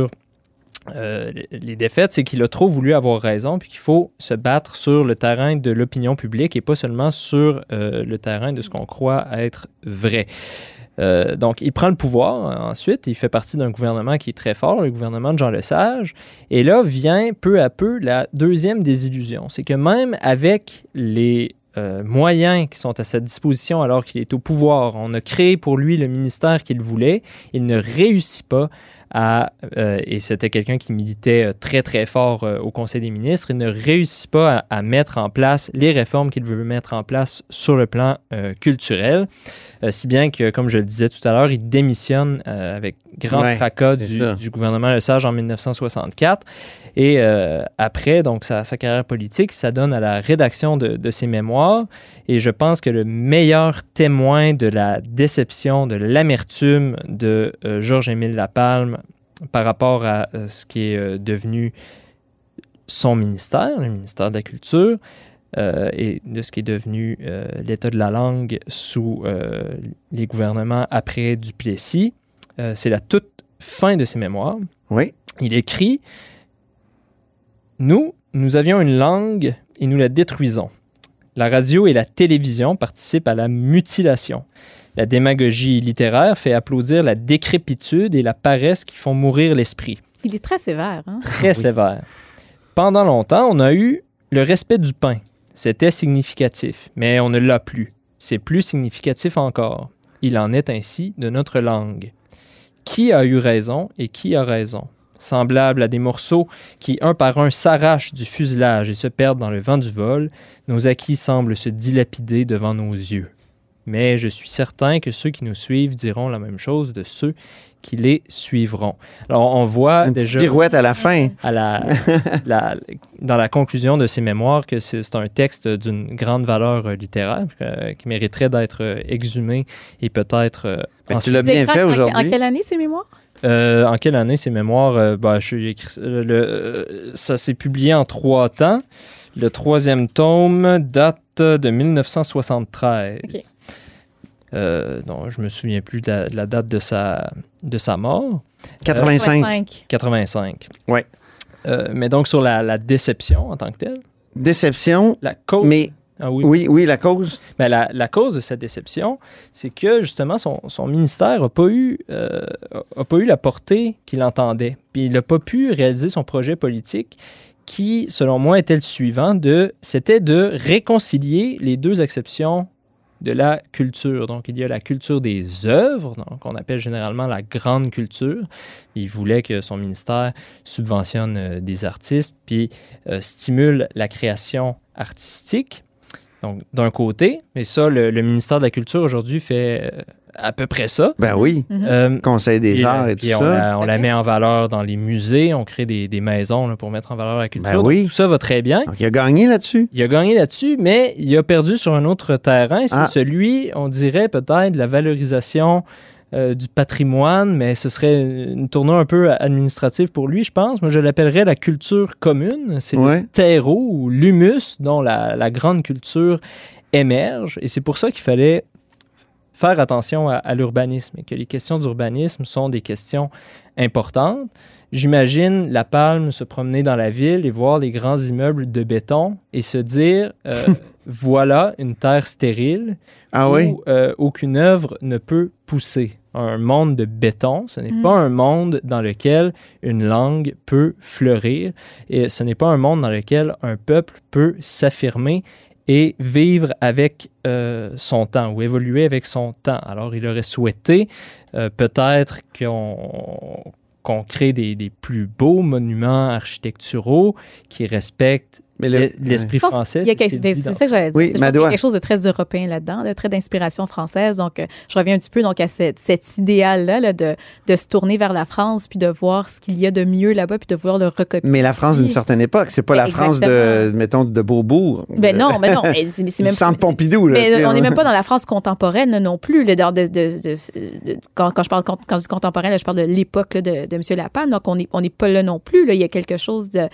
euh, les défaites, c'est qu'il a trop voulu avoir raison, puis qu'il faut se battre sur le terrain de l'opinion publique et pas seulement sur euh, le terrain de ce qu'on croit être vrai. Euh, donc, il prend le pouvoir ensuite, il fait partie d'un gouvernement qui est très fort, le gouvernement de Jean Lesage, et là vient peu à peu la deuxième désillusion, c'est que même avec les moyens qui sont à sa disposition alors qu'il est au pouvoir. On a créé pour lui le ministère qu'il voulait. Il ne réussit pas à, euh, et c'était quelqu'un qui militait euh, très très fort euh, au Conseil des ministres, il ne réussit pas à, à mettre en place les réformes qu'il veut mettre en place sur le plan euh, culturel, si bien que, comme je le disais tout à l'heure, il démissionne avec grand Ouais, fracas du, gouvernement Lesage en 1964. Et après, donc, sa, sa carrière politique, ça donne à la rédaction de, de ses mémoires. Et je pense que le meilleur témoin de la déception, de l'amertume de Georges-Émile Lapalme par rapport à euh, ce qui est euh, devenu son ministère, le ministère de la Culture, euh, et de ce qui est devenu euh, l'état de la langue sous euh, les gouvernements après Duplessis. C'est la toute fin de ses mémoires. Oui. Il écrit Nous, nous avions une langue et nous la détruisons. La radio et la télévision participent à la mutilation. La démagogie littéraire fait applaudir la décrépitude et la paresse qui font mourir l'esprit Il est très sévère. Hein? très sévère. Pendant longtemps, on a eu le respect du pain. C'était significatif, mais on ne l'a plus. C'est plus significatif encore. Il en est ainsi de notre langue. Qui a eu raison et qui a raison? Semblables à des morceaux qui, un par un, s'arrachent du fuselage et se perdent dans le vent du vol, nos acquis semblent se dilapider devant nos yeux. Mais je suis certain que ceux qui nous suivent diront la même chose de ceux qui les suivront. Alors, on voit Une déjà pirouette à la fin. à la, la- dans la conclusion de ses mémoires que c'est un texte d'une grande valeur euh, littéraire euh, qui mériterait d'être euh, exhumé et peut-être. euh, Ben, tu l'as bien fait aujourd'hui. En quelle année, ces mémoires? Euh, en quelle année ces mémoires? Euh, bah, je, euh, le, euh, Ça s'est publié en trois temps. Le troisième tome date de 1973. OK. Euh, donc, je me souviens plus de la, de la date de sa, de sa mort. 85. 85. Ouais. Euh, mais donc, sur la, la déception en tant que telle. Déception. La cause. Mais Ah oui. oui, oui, la cause. Ben, la, la cause de cette déception, c'est que justement, son, son ministère n'a pas, eu, euh, a pas eu la portée qu'il entendait. Puis il n'a pas pu réaliser son projet politique qui, selon moi, était le suivant de, c'était de réconcilier les deux exceptions de la culture. Donc, il y a la culture des œuvres, qu'on appelle généralement la grande culture. Il voulait que son ministère subventionne euh, des artistes, puis euh, stimule la création artistique. Donc, d'un côté, mais ça, le, le ministère de la Culture aujourd'hui fait euh, à peu près ça. Ben oui. Euh, Conseil des puis, arts euh, et tout on ça. La, on la met en valeur dans les musées, on crée des, des maisons là, pour mettre en valeur la culture. Ben Donc, oui. tout ça va très bien. Donc, il a gagné là-dessus. Il a gagné là-dessus, mais il a perdu sur un autre terrain. C'est Ah. celui, on dirait peut-être, de la valorisation euh, du patrimoine, mais ce serait une tournure un peu administrative pour lui, je pense. Moi, je l'appellerais la culture commune. C'est Ouais. le terreau ou l'humus dont la, la grande culture émerge. Et c'est pour ça qu'il fallait faire attention à, à l'urbanisme et que les questions d'urbanisme sont des questions importantes. J'imagine la palme se promener dans la ville et voir les grands immeubles de béton et se dire euh, voilà une terre stérile Ah où oui? euh, aucune œuvre ne peut pousser. Un monde de béton, ce n'est Mm. pas un monde dans lequel une langue peut fleurir et ce n'est pas un monde dans lequel un peuple peut s'affirmer et vivre avec euh, son temps ou évoluer avec son temps. Alors, il aurait souhaité euh, peut-être qu'on qu'on crée des, des plus beaux monuments architecturaux qui respectent Mais le- l'e- l'esprit français. c'est ce ben, c'est ça que j'allais dire. Oui, Je pense qu'il y a quelque chose de très européen là-dedans, de très d'inspiration française. Donc, euh, je reviens un petit peu donc, à cette, cet idéal-là là, de, de se tourner vers la France, puis de voir ce qu'il y a de mieux là-bas, puis de vouloir le recopier. Mais la France d'une certaine époque, c'est pas la France de, mettons, de Beaubourg. Ben non, mais non, mais c'est même centre Pompidou, là. Mais on n'est hein. même pas dans la France contemporaine là, non plus. là, dans de- de- de- de- quand, quand je parle quand, quand je dis contemporaine, là, je parle de l'époque de, de M. Lapalme. Donc, on n'est on n'est pas là non plus. Là. Il y a quelque chose de,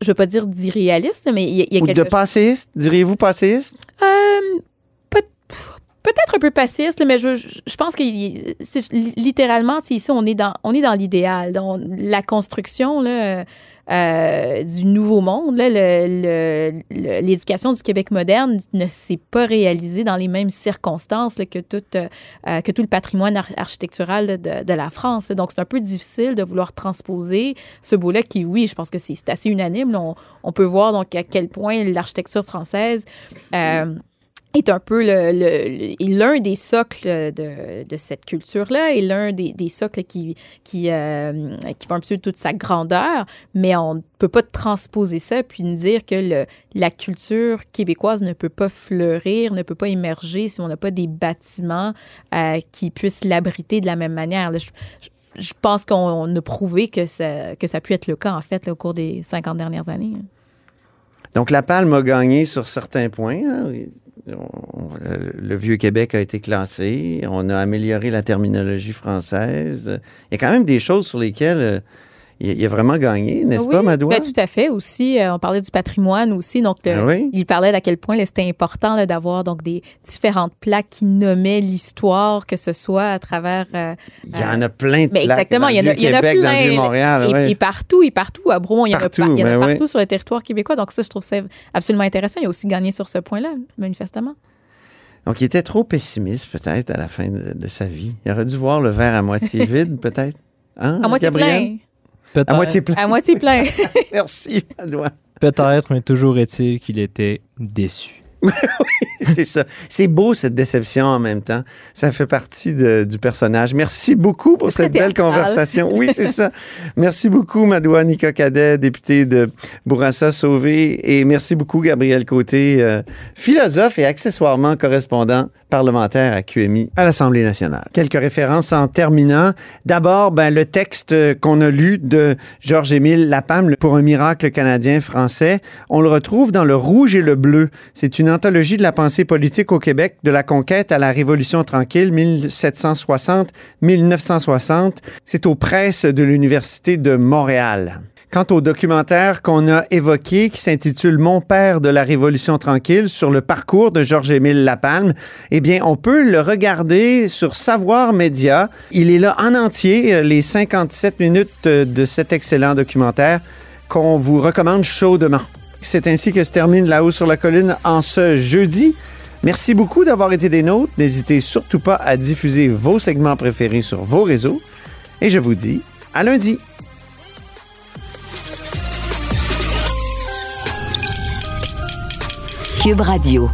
je veux pas dire d'irréaliste, mais il y y a Ou quelque de passéiste, diriez-vous passéiste? euh, peut- Peut-être un peu passiste, mais je, je- pense que littéralement, ici, on est dans, on est dans l'idéal. Donc, La construction là, euh, du nouveau monde, l'éducation du Québec moderne ne s'est pas réalisée dans les mêmes circonstances là, que, tout, euh, euh, que tout le patrimoine ar- architectural de, de la France. Donc, c'est un peu difficile de vouloir transposer ce beau-là qui, oui, je pense que c'est c'est assez unanime. là. on, on peut voir donc à quel point l'architecture française... euh, est un peu le, le- l'un des socles de, de cette culture-là et l'un des, des socles qui, qui, euh, qui font un peu toute sa grandeur, mais on ne peut pas transposer ça puis nous dire que le, la culture québécoise ne peut pas fleurir, ne peut pas émerger si on n'a pas des bâtiments euh, qui puissent l'abriter de la même manière. Je, je- pense qu'on on a prouvé que ça, que ça a pu être le cas, en fait, au cours des 50 dernières années. Donc, la Palme a gagné sur certains points. hein. Le- le Vieux-Québec a été classé. On a amélioré la terminologie française. Il y a quand même des choses sur lesquelles euh, il a vraiment gagné, n'est-ce Oui, pas, Madoua? ben, tout à fait aussi. euh, on parlait du patrimoine aussi. Donc, le- oui? il parlait d'à quel point c'était important d'avoir donc des différentes plaques qui nommaient l'histoire, que ce soit à travers. euh, Il y en a plein de mais plaques exactement, dans il y en a, le il y en a plein. dans le Vieux-Montréal, et, ouais. et partout, et partout. À Bromont, il y en a, Partout, il y en a ben oui. partout sur le territoire québécois. Donc, ça, je trouve ça absolument intéressant. Il a aussi gagné sur ce point-là, manifestement. Donc, il était trop pessimiste, peut-être, à la fin de, de sa vie. Il aurait dû voir le verre à moitié vide, peut-être. Hein, à moitié Gabriel? plein. Peut-être. À moitié plein. À moitié plein. Merci, Madoua. Peut-être, mais toujours est-il qu'il était déçu. c'est ça. C'est beau, cette déception en même temps. Ça fait partie de- du personnage. Merci beaucoup pour cette belle conversation. Oui, c'est ça. Merci beaucoup, Madoua Nika Cadet, députée de Bourassa-Sauvé. Et merci beaucoup, Gabriel Côté, euh, philosophe et accessoirement correspondant parlementaire à QMI à l'Assemblée nationale. Quelques références en terminant. D'abord, ben, le texte qu'on a lu de Georges-Émile Lapam pour un miracle canadien français, on le retrouve dans Le Rouge et le Bleu. C'est une anthologie de la pensée politique au Québec de la conquête à la Révolution tranquille 1760-1960. C'est aux presses de l'Université de Montréal. Quant au documentaire qu'on a évoqué, qui s'intitule Mon père de la Révolution tranquille sur le parcours de Georges-Émile Lapalme, eh bien, on peut le regarder sur Savoir Média. Il est là en entier, les 57 minutes de cet excellent documentaire qu'on vous recommande chaudement. C'est ainsi que se termine La Haut sur la colline en ce jeudi. Merci beaucoup d'avoir été des nôtres. N'hésitez surtout pas à diffuser vos segments préférés sur vos réseaux. Et je vous dis à lundi. Cube Radio.